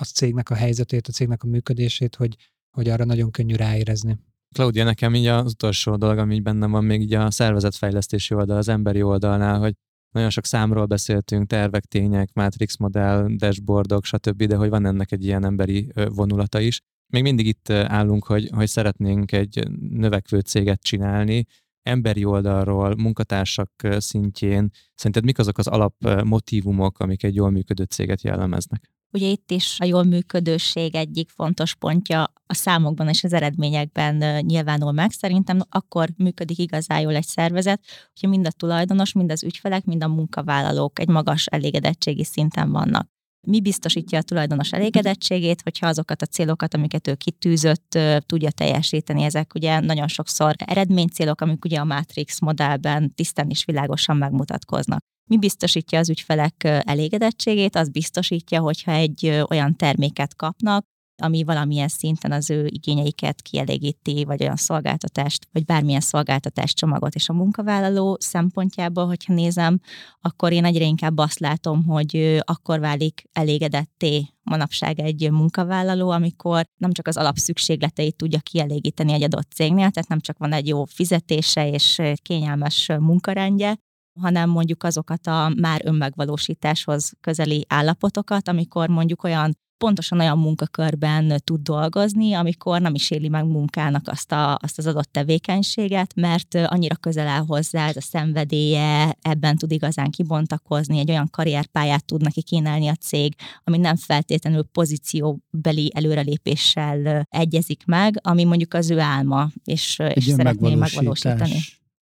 a cégnek a helyzetét, a cégnek a működését, hogy, hogy arra nagyon könnyű ráérezni. Claudia, nekem így az utolsó dolog, ami bennem van még így a szervezetfejlesztési oldal, az emberi oldalnál, hogy nagyon sok számról beszéltünk, tervek, tények, matrix modell, dashboardok, stb., de hogy van ennek egy ilyen emberi vonulata is. Még mindig itt állunk, hogy, hogy szeretnénk egy növekvő céget csinálni, emberi oldalról, munkatársak szintjén. Szerinted mik azok az alap motivumok, amik egy jól működő céget jellemeznek? Ugye itt is a jól működőség egyik fontos pontja a számokban és az eredményekben nyilvánul meg. Szerintem akkor működik igazán jól egy szervezet, hogyha mind a tulajdonos, mind az ügyfelek, mind a munkavállalók egy magas elégedettségi szinten vannak. Mi biztosítja a tulajdonos elégedettségét, hogyha azokat a célokat, amiket ő kitűzött, tudja teljesíteni. Ezek ugye nagyon sokszor eredménycélok, amik ugye a Matrix modellben tisztán és világosan megmutatkoznak. Mi biztosítja az ügyfelek elégedettségét? Az biztosítja, hogyha egy olyan terméket kapnak, ami valamilyen szinten az ő igényeiket kielégíti, vagy olyan szolgáltatást, vagy bármilyen szolgáltatást csomagot. És a munkavállaló szempontjából, hogyha nézem, akkor én egyre inkább azt látom, hogy akkor válik elégedetté manapság egy munkavállaló, amikor nem csak az alapszükségleteit tudja kielégíteni egy adott cégnél, tehát nem csak van egy jó fizetése és kényelmes munkarendje, hanem mondjuk azokat a már önmegvalósításhoz közeli állapotokat, amikor mondjuk olyan pontosan olyan munkakörben tud dolgozni, amikor nem is éli meg munkának azt, a, azt az adott tevékenységet, mert annyira közel áll hozzá ez a szenvedélye, ebben tud igazán kibontakozni, egy olyan karrierpályát tud neki kínálni a cég, ami nem feltétlenül pozícióbeli előrelépéssel egyezik meg, ami mondjuk az ő álma, és, és szeretné megvalósítani.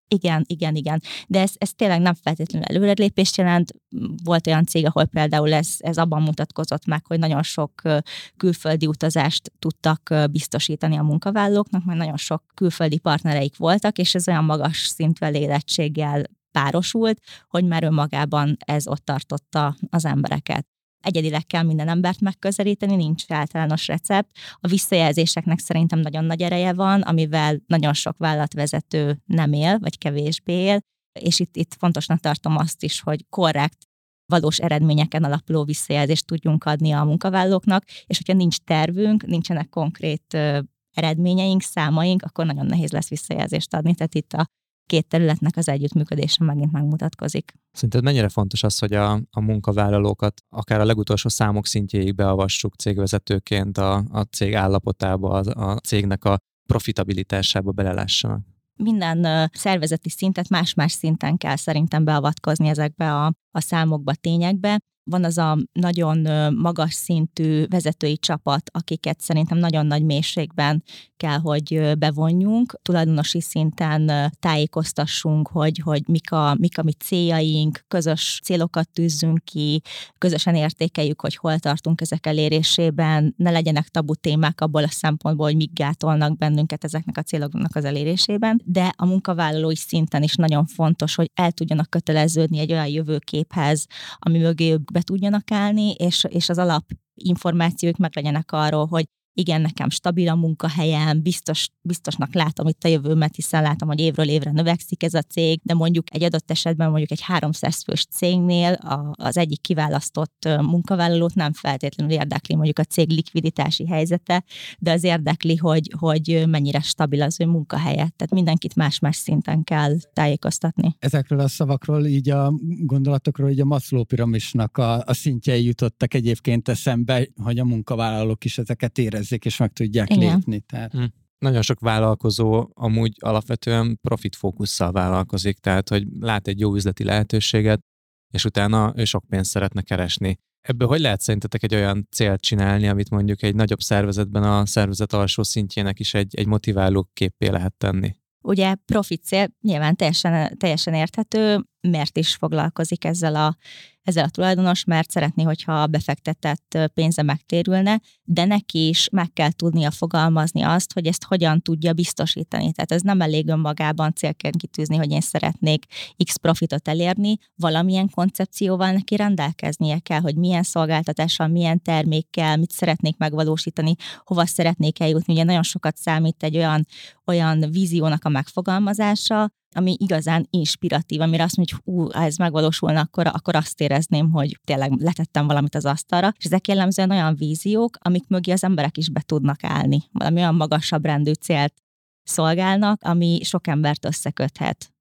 Igen, igen, igen. De ez, ez tényleg nem feltétlenül előrelépést jelent. Volt olyan cég, ahol például ez, ez abban mutatkozott meg, hogy nagyon sok külföldi utazást tudtak biztosítani a munkavállalóknak, mert nagyon sok külföldi partnereik voltak, és ez olyan magas szintű elérettséggel párosult, hogy már önmagában ez ott tartotta az embereket egyedileg kell minden embert megközelíteni, nincs általános recept. A visszajelzéseknek szerintem nagyon nagy ereje van, amivel nagyon sok vállalatvezető nem él, vagy kevésbé él, és itt, itt fontosnak tartom azt is, hogy korrekt valós eredményeken alapuló visszajelzést tudjunk adni a munkavállalóknak, és hogyha nincs tervünk, nincsenek konkrét eredményeink, számaink, akkor nagyon nehéz lesz visszajelzést adni. Tehát itt a két területnek az együttműködése megint megmutatkozik. Szerinted mennyire fontos az, hogy a, a munkavállalókat akár a legutolsó számok szintjéig beavassuk cégvezetőként a, a cég állapotába, a, a cégnek a profitabilitásába belelássanak? Minden szervezeti szintet más-más szinten kell szerintem beavatkozni ezekbe a, a számokba, tényekbe van az a nagyon magas szintű vezetői csapat, akiket szerintem nagyon nagy mélységben kell, hogy bevonjunk, tulajdonosi szinten tájékoztassunk, hogy, hogy mik, a, mik a mi céljaink, közös célokat tűzzünk ki, közösen értékeljük, hogy hol tartunk ezek elérésében, ne legyenek tabu témák abból a szempontból, hogy mik gátolnak bennünket ezeknek a céloknak az elérésében, de a munkavállalói szinten is nagyon fontos, hogy el tudjanak köteleződni egy olyan jövőképhez, ami mögé be tudjanak állni, és, és az alap információk meg legyenek arról, hogy igen, nekem stabil a munkahelyem, biztos, biztosnak látom itt a jövőmet, hiszen látom, hogy évről évre növekszik ez a cég, de mondjuk egy adott esetben mondjuk egy 300 fős cégnél a, az egyik kiválasztott munkavállalót nem feltétlenül érdekli mondjuk a cég likviditási helyzete, de az érdekli, hogy, hogy mennyire stabil az ő munkahelye. Tehát mindenkit más-más szinten kell tájékoztatni. Ezekről a szavakról, így a gondolatokról, így a Maslow piramisnak a, a szintjei jutottak egyébként eszembe, hogy a munkavállalók is ezeket érezzék érezzék, és meg tudják Igen. lépni. Tehát... Hm. Nagyon sok vállalkozó amúgy alapvetően profitfókusszal vállalkozik, tehát hogy lát egy jó üzleti lehetőséget, és utána ő sok pénzt szeretne keresni. Ebből hogy lehet szerintetek egy olyan célt csinálni, amit mondjuk egy nagyobb szervezetben a szervezet alsó szintjének is egy, egy motiváló képé lehet tenni? Ugye profit cél nyilván teljesen, teljesen érthető, miért is foglalkozik ezzel a ezzel a tulajdonos, mert szeretné, hogyha a befektetett pénze megtérülne, de neki is meg kell tudnia fogalmazni azt, hogy ezt hogyan tudja biztosítani. Tehát ez nem elég önmagában célként kitűzni, hogy én szeretnék X profitot elérni, valamilyen koncepcióval neki rendelkeznie kell, hogy milyen szolgáltatással, milyen termékkel, mit szeretnék megvalósítani, hova szeretnék eljutni. Ugye nagyon sokat számít egy olyan, olyan víziónak a megfogalmazása, ami igazán inspiratív, amire azt mondjuk, hogy ha ez megvalósulna, akkor, akkor azt érezném, hogy tényleg letettem valamit az asztalra, és ezek jellemzően olyan víziók, amik mögé az emberek is be tudnak állni. Valami olyan magasabb rendű célt szolgálnak, ami sok embert összeköthet.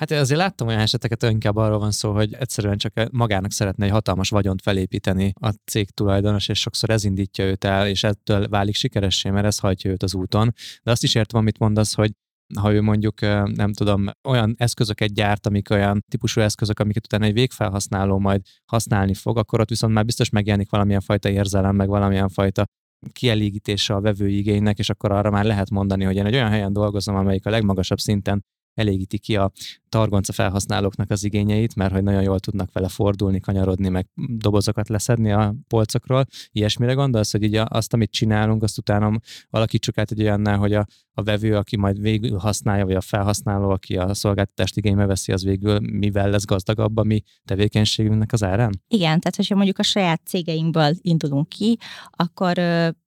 Hát azért láttam olyan eseteket, inkább arról van szó, hogy egyszerűen csak magának szeretne egy hatalmas vagyont felépíteni a cég tulajdonos, és sokszor ez indítja őt el, és ettől válik sikeressé, mert ez hajtja őt az úton. De azt is értem, amit mondasz, hogy ha ő mondjuk, nem tudom, olyan eszközöket gyárt, amik olyan típusú eszközök, amiket utána egy végfelhasználó majd használni fog, akkor ott viszont már biztos megjelenik valamilyen fajta érzelem, meg valamilyen fajta kielégítése a vevői igénynek, és akkor arra már lehet mondani, hogy én egy olyan helyen dolgozom, amelyik a legmagasabb szinten elégíti ki a targonca felhasználóknak az igényeit, mert hogy nagyon jól tudnak vele fordulni, kanyarodni, meg dobozokat leszedni a polcokról. Ilyesmire gondolsz, hogy így azt, amit csinálunk, azt utána alakítsuk át egy olyannál, hogy a, a vevő, aki majd végül használja, vagy a felhasználó, aki a szolgáltatást igénybe veszi, az végül mivel lesz gazdagabb a mi tevékenységünknek az árán? Igen, tehát hogyha mondjuk a saját cégeinkből indulunk ki, akkor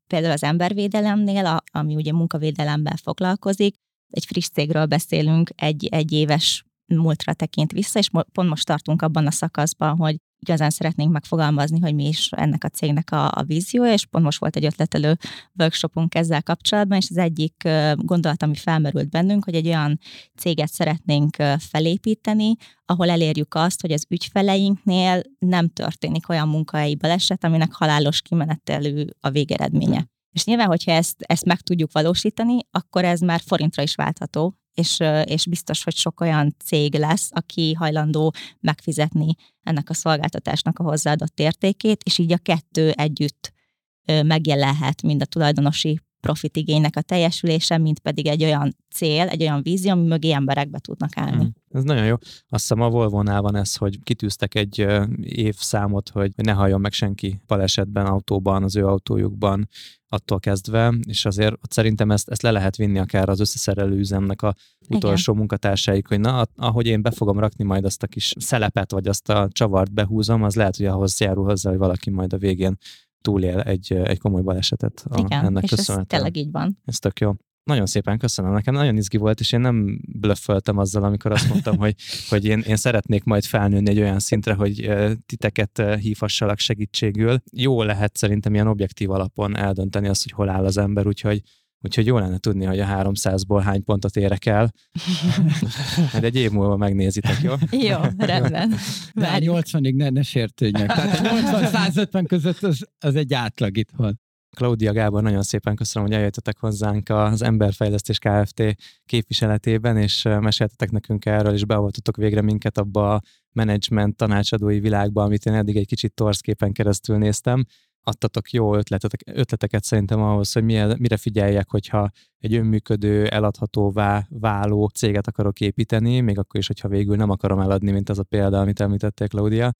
például az embervédelemnél, ami ugye munkavédelemmel foglalkozik, egy friss cégről beszélünk, egy, egy éves múltra tekint vissza, és pont most tartunk abban a szakaszban, hogy igazán szeretnénk megfogalmazni, hogy mi is ennek a cégnek a, a víziója, és pont most volt egy ötletelő workshopunk ezzel kapcsolatban, és az egyik gondolat, ami felmerült bennünk, hogy egy olyan céget szeretnénk felépíteni, ahol elérjük azt, hogy az ügyfeleinknél nem történik olyan munkahelyi baleset, aminek halálos kimenetelő a végeredménye. És nyilván, hogyha ezt, ezt meg tudjuk valósítani, akkor ez már forintra is váltható, és, és biztos, hogy sok olyan cég lesz, aki hajlandó megfizetni ennek a szolgáltatásnak a hozzáadott értékét, és így a kettő együtt megjelenhet, mind a tulajdonosi profit igénynek a teljesülése, mint pedig egy olyan cél, egy olyan vízió, ami mögé emberek tudnak állni. Mm. Ez nagyon jó. Azt hiszem a Volvo-nál van ez, hogy kitűztek egy évszámot, hogy ne halljon meg senki balesetben, autóban, az ő autójukban, attól kezdve, és azért ott szerintem ezt, ezt le lehet vinni akár az összeszerelő üzemnek a utolsó Igen. munkatársaik, hogy na, ahogy én be fogom rakni majd azt a kis szelepet, vagy azt a csavart behúzom, az lehet, hogy ahhoz járul hozzá, hogy valaki majd a végén túlél egy, egy komoly balesetet a, Igen, ennek és köszönhetően. ez tényleg így van. Ez tök jó. Nagyon szépen köszönöm. Nekem nagyon izgi volt, és én nem blöfföltem azzal, amikor azt mondtam, hogy, hogy én, én szeretnék majd felnőni egy olyan szintre, hogy titeket hívhassalak segítségül. Jó lehet szerintem ilyen objektív alapon eldönteni azt, hogy hol áll az ember, úgyhogy Úgyhogy jó lenne tudni, hogy a 300-ból hány pontot érek el. Majd egy év múlva megnézitek, jó? jó, rendben. De 80-ig ne, ne sértődjek. Tehát 80-150 között az, az egy átlag itthon. Klaudia Gábor, nagyon szépen köszönöm, hogy eljöttetek hozzánk az Emberfejlesztés Kft. képviseletében, és meséltetek nekünk erről, és beavatotok végre minket abba a menedzsment tanácsadói világba, amit én eddig egy kicsit torszképen keresztül néztem adtatok jó ötletek, ötleteket szerintem ahhoz, hogy mire, mire figyeljek, hogyha egy önműködő, eladhatóvá váló céget akarok építeni, még akkor is, hogyha végül nem akarom eladni, mint az a példa, amit említettél, Claudia.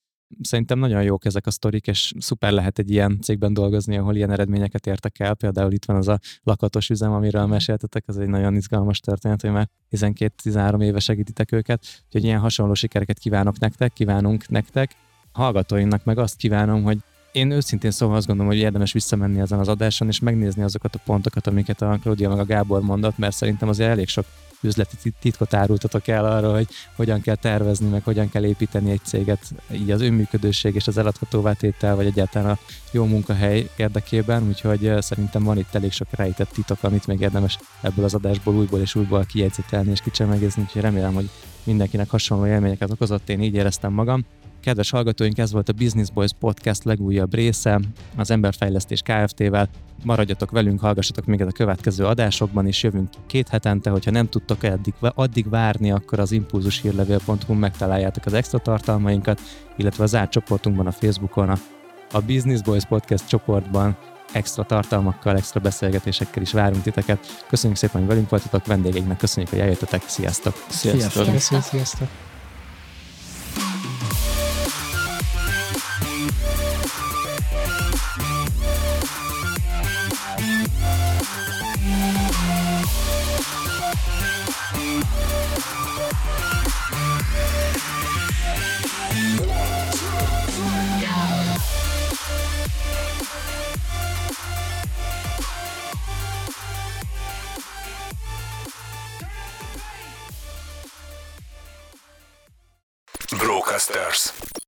Szerintem nagyon jók ezek a sztorik, és szuper lehet egy ilyen cégben dolgozni, ahol ilyen eredményeket értek el. Például itt van az a lakatos üzem, amiről meséltetek, ez egy nagyon izgalmas történet, hogy már 12-13 éve segítitek őket. Úgyhogy ilyen hasonló sikereket kívánok nektek, kívánunk nektek. Hallgatóinknak meg azt kívánom, hogy én őszintén szóval azt gondolom, hogy érdemes visszamenni ezen az adáson, és megnézni azokat a pontokat, amiket a Claudia meg a Gábor mondott, mert szerintem azért elég sok üzleti titkot árultatok el arra, hogy hogyan kell tervezni, meg hogyan kell építeni egy céget, így az önműködőség és az eladhatóvá tétel, vagy egyáltalán a jó munkahely érdekében, úgyhogy szerintem van itt elég sok rejtett titok, amit még érdemes ebből az adásból újból és újból kijegyzetelni és kicsemegézni, úgyhogy remélem, hogy mindenkinek hasonló élményeket okozott, én így éreztem magam. Kedves hallgatóink, ez volt a Business Boys Podcast legújabb része az Emberfejlesztés Kft-vel. Maradjatok velünk, hallgassatok minket a következő adásokban, és jövünk két hetente, hogyha nem tudtok addig, addig várni, akkor az impulzushírlevél.hu megtaláljátok az extra tartalmainkat, illetve az csoportunkban a Facebookon, a, a Business Boys Podcast csoportban extra tartalmakkal, extra beszélgetésekkel is várunk titeket. Köszönjük szépen, hogy velünk voltatok, vendégeinknek köszönjük, hogy eljöttetek. Sziasztok! Sziasztok! Sziasztok! Sziasztok. Rockasters.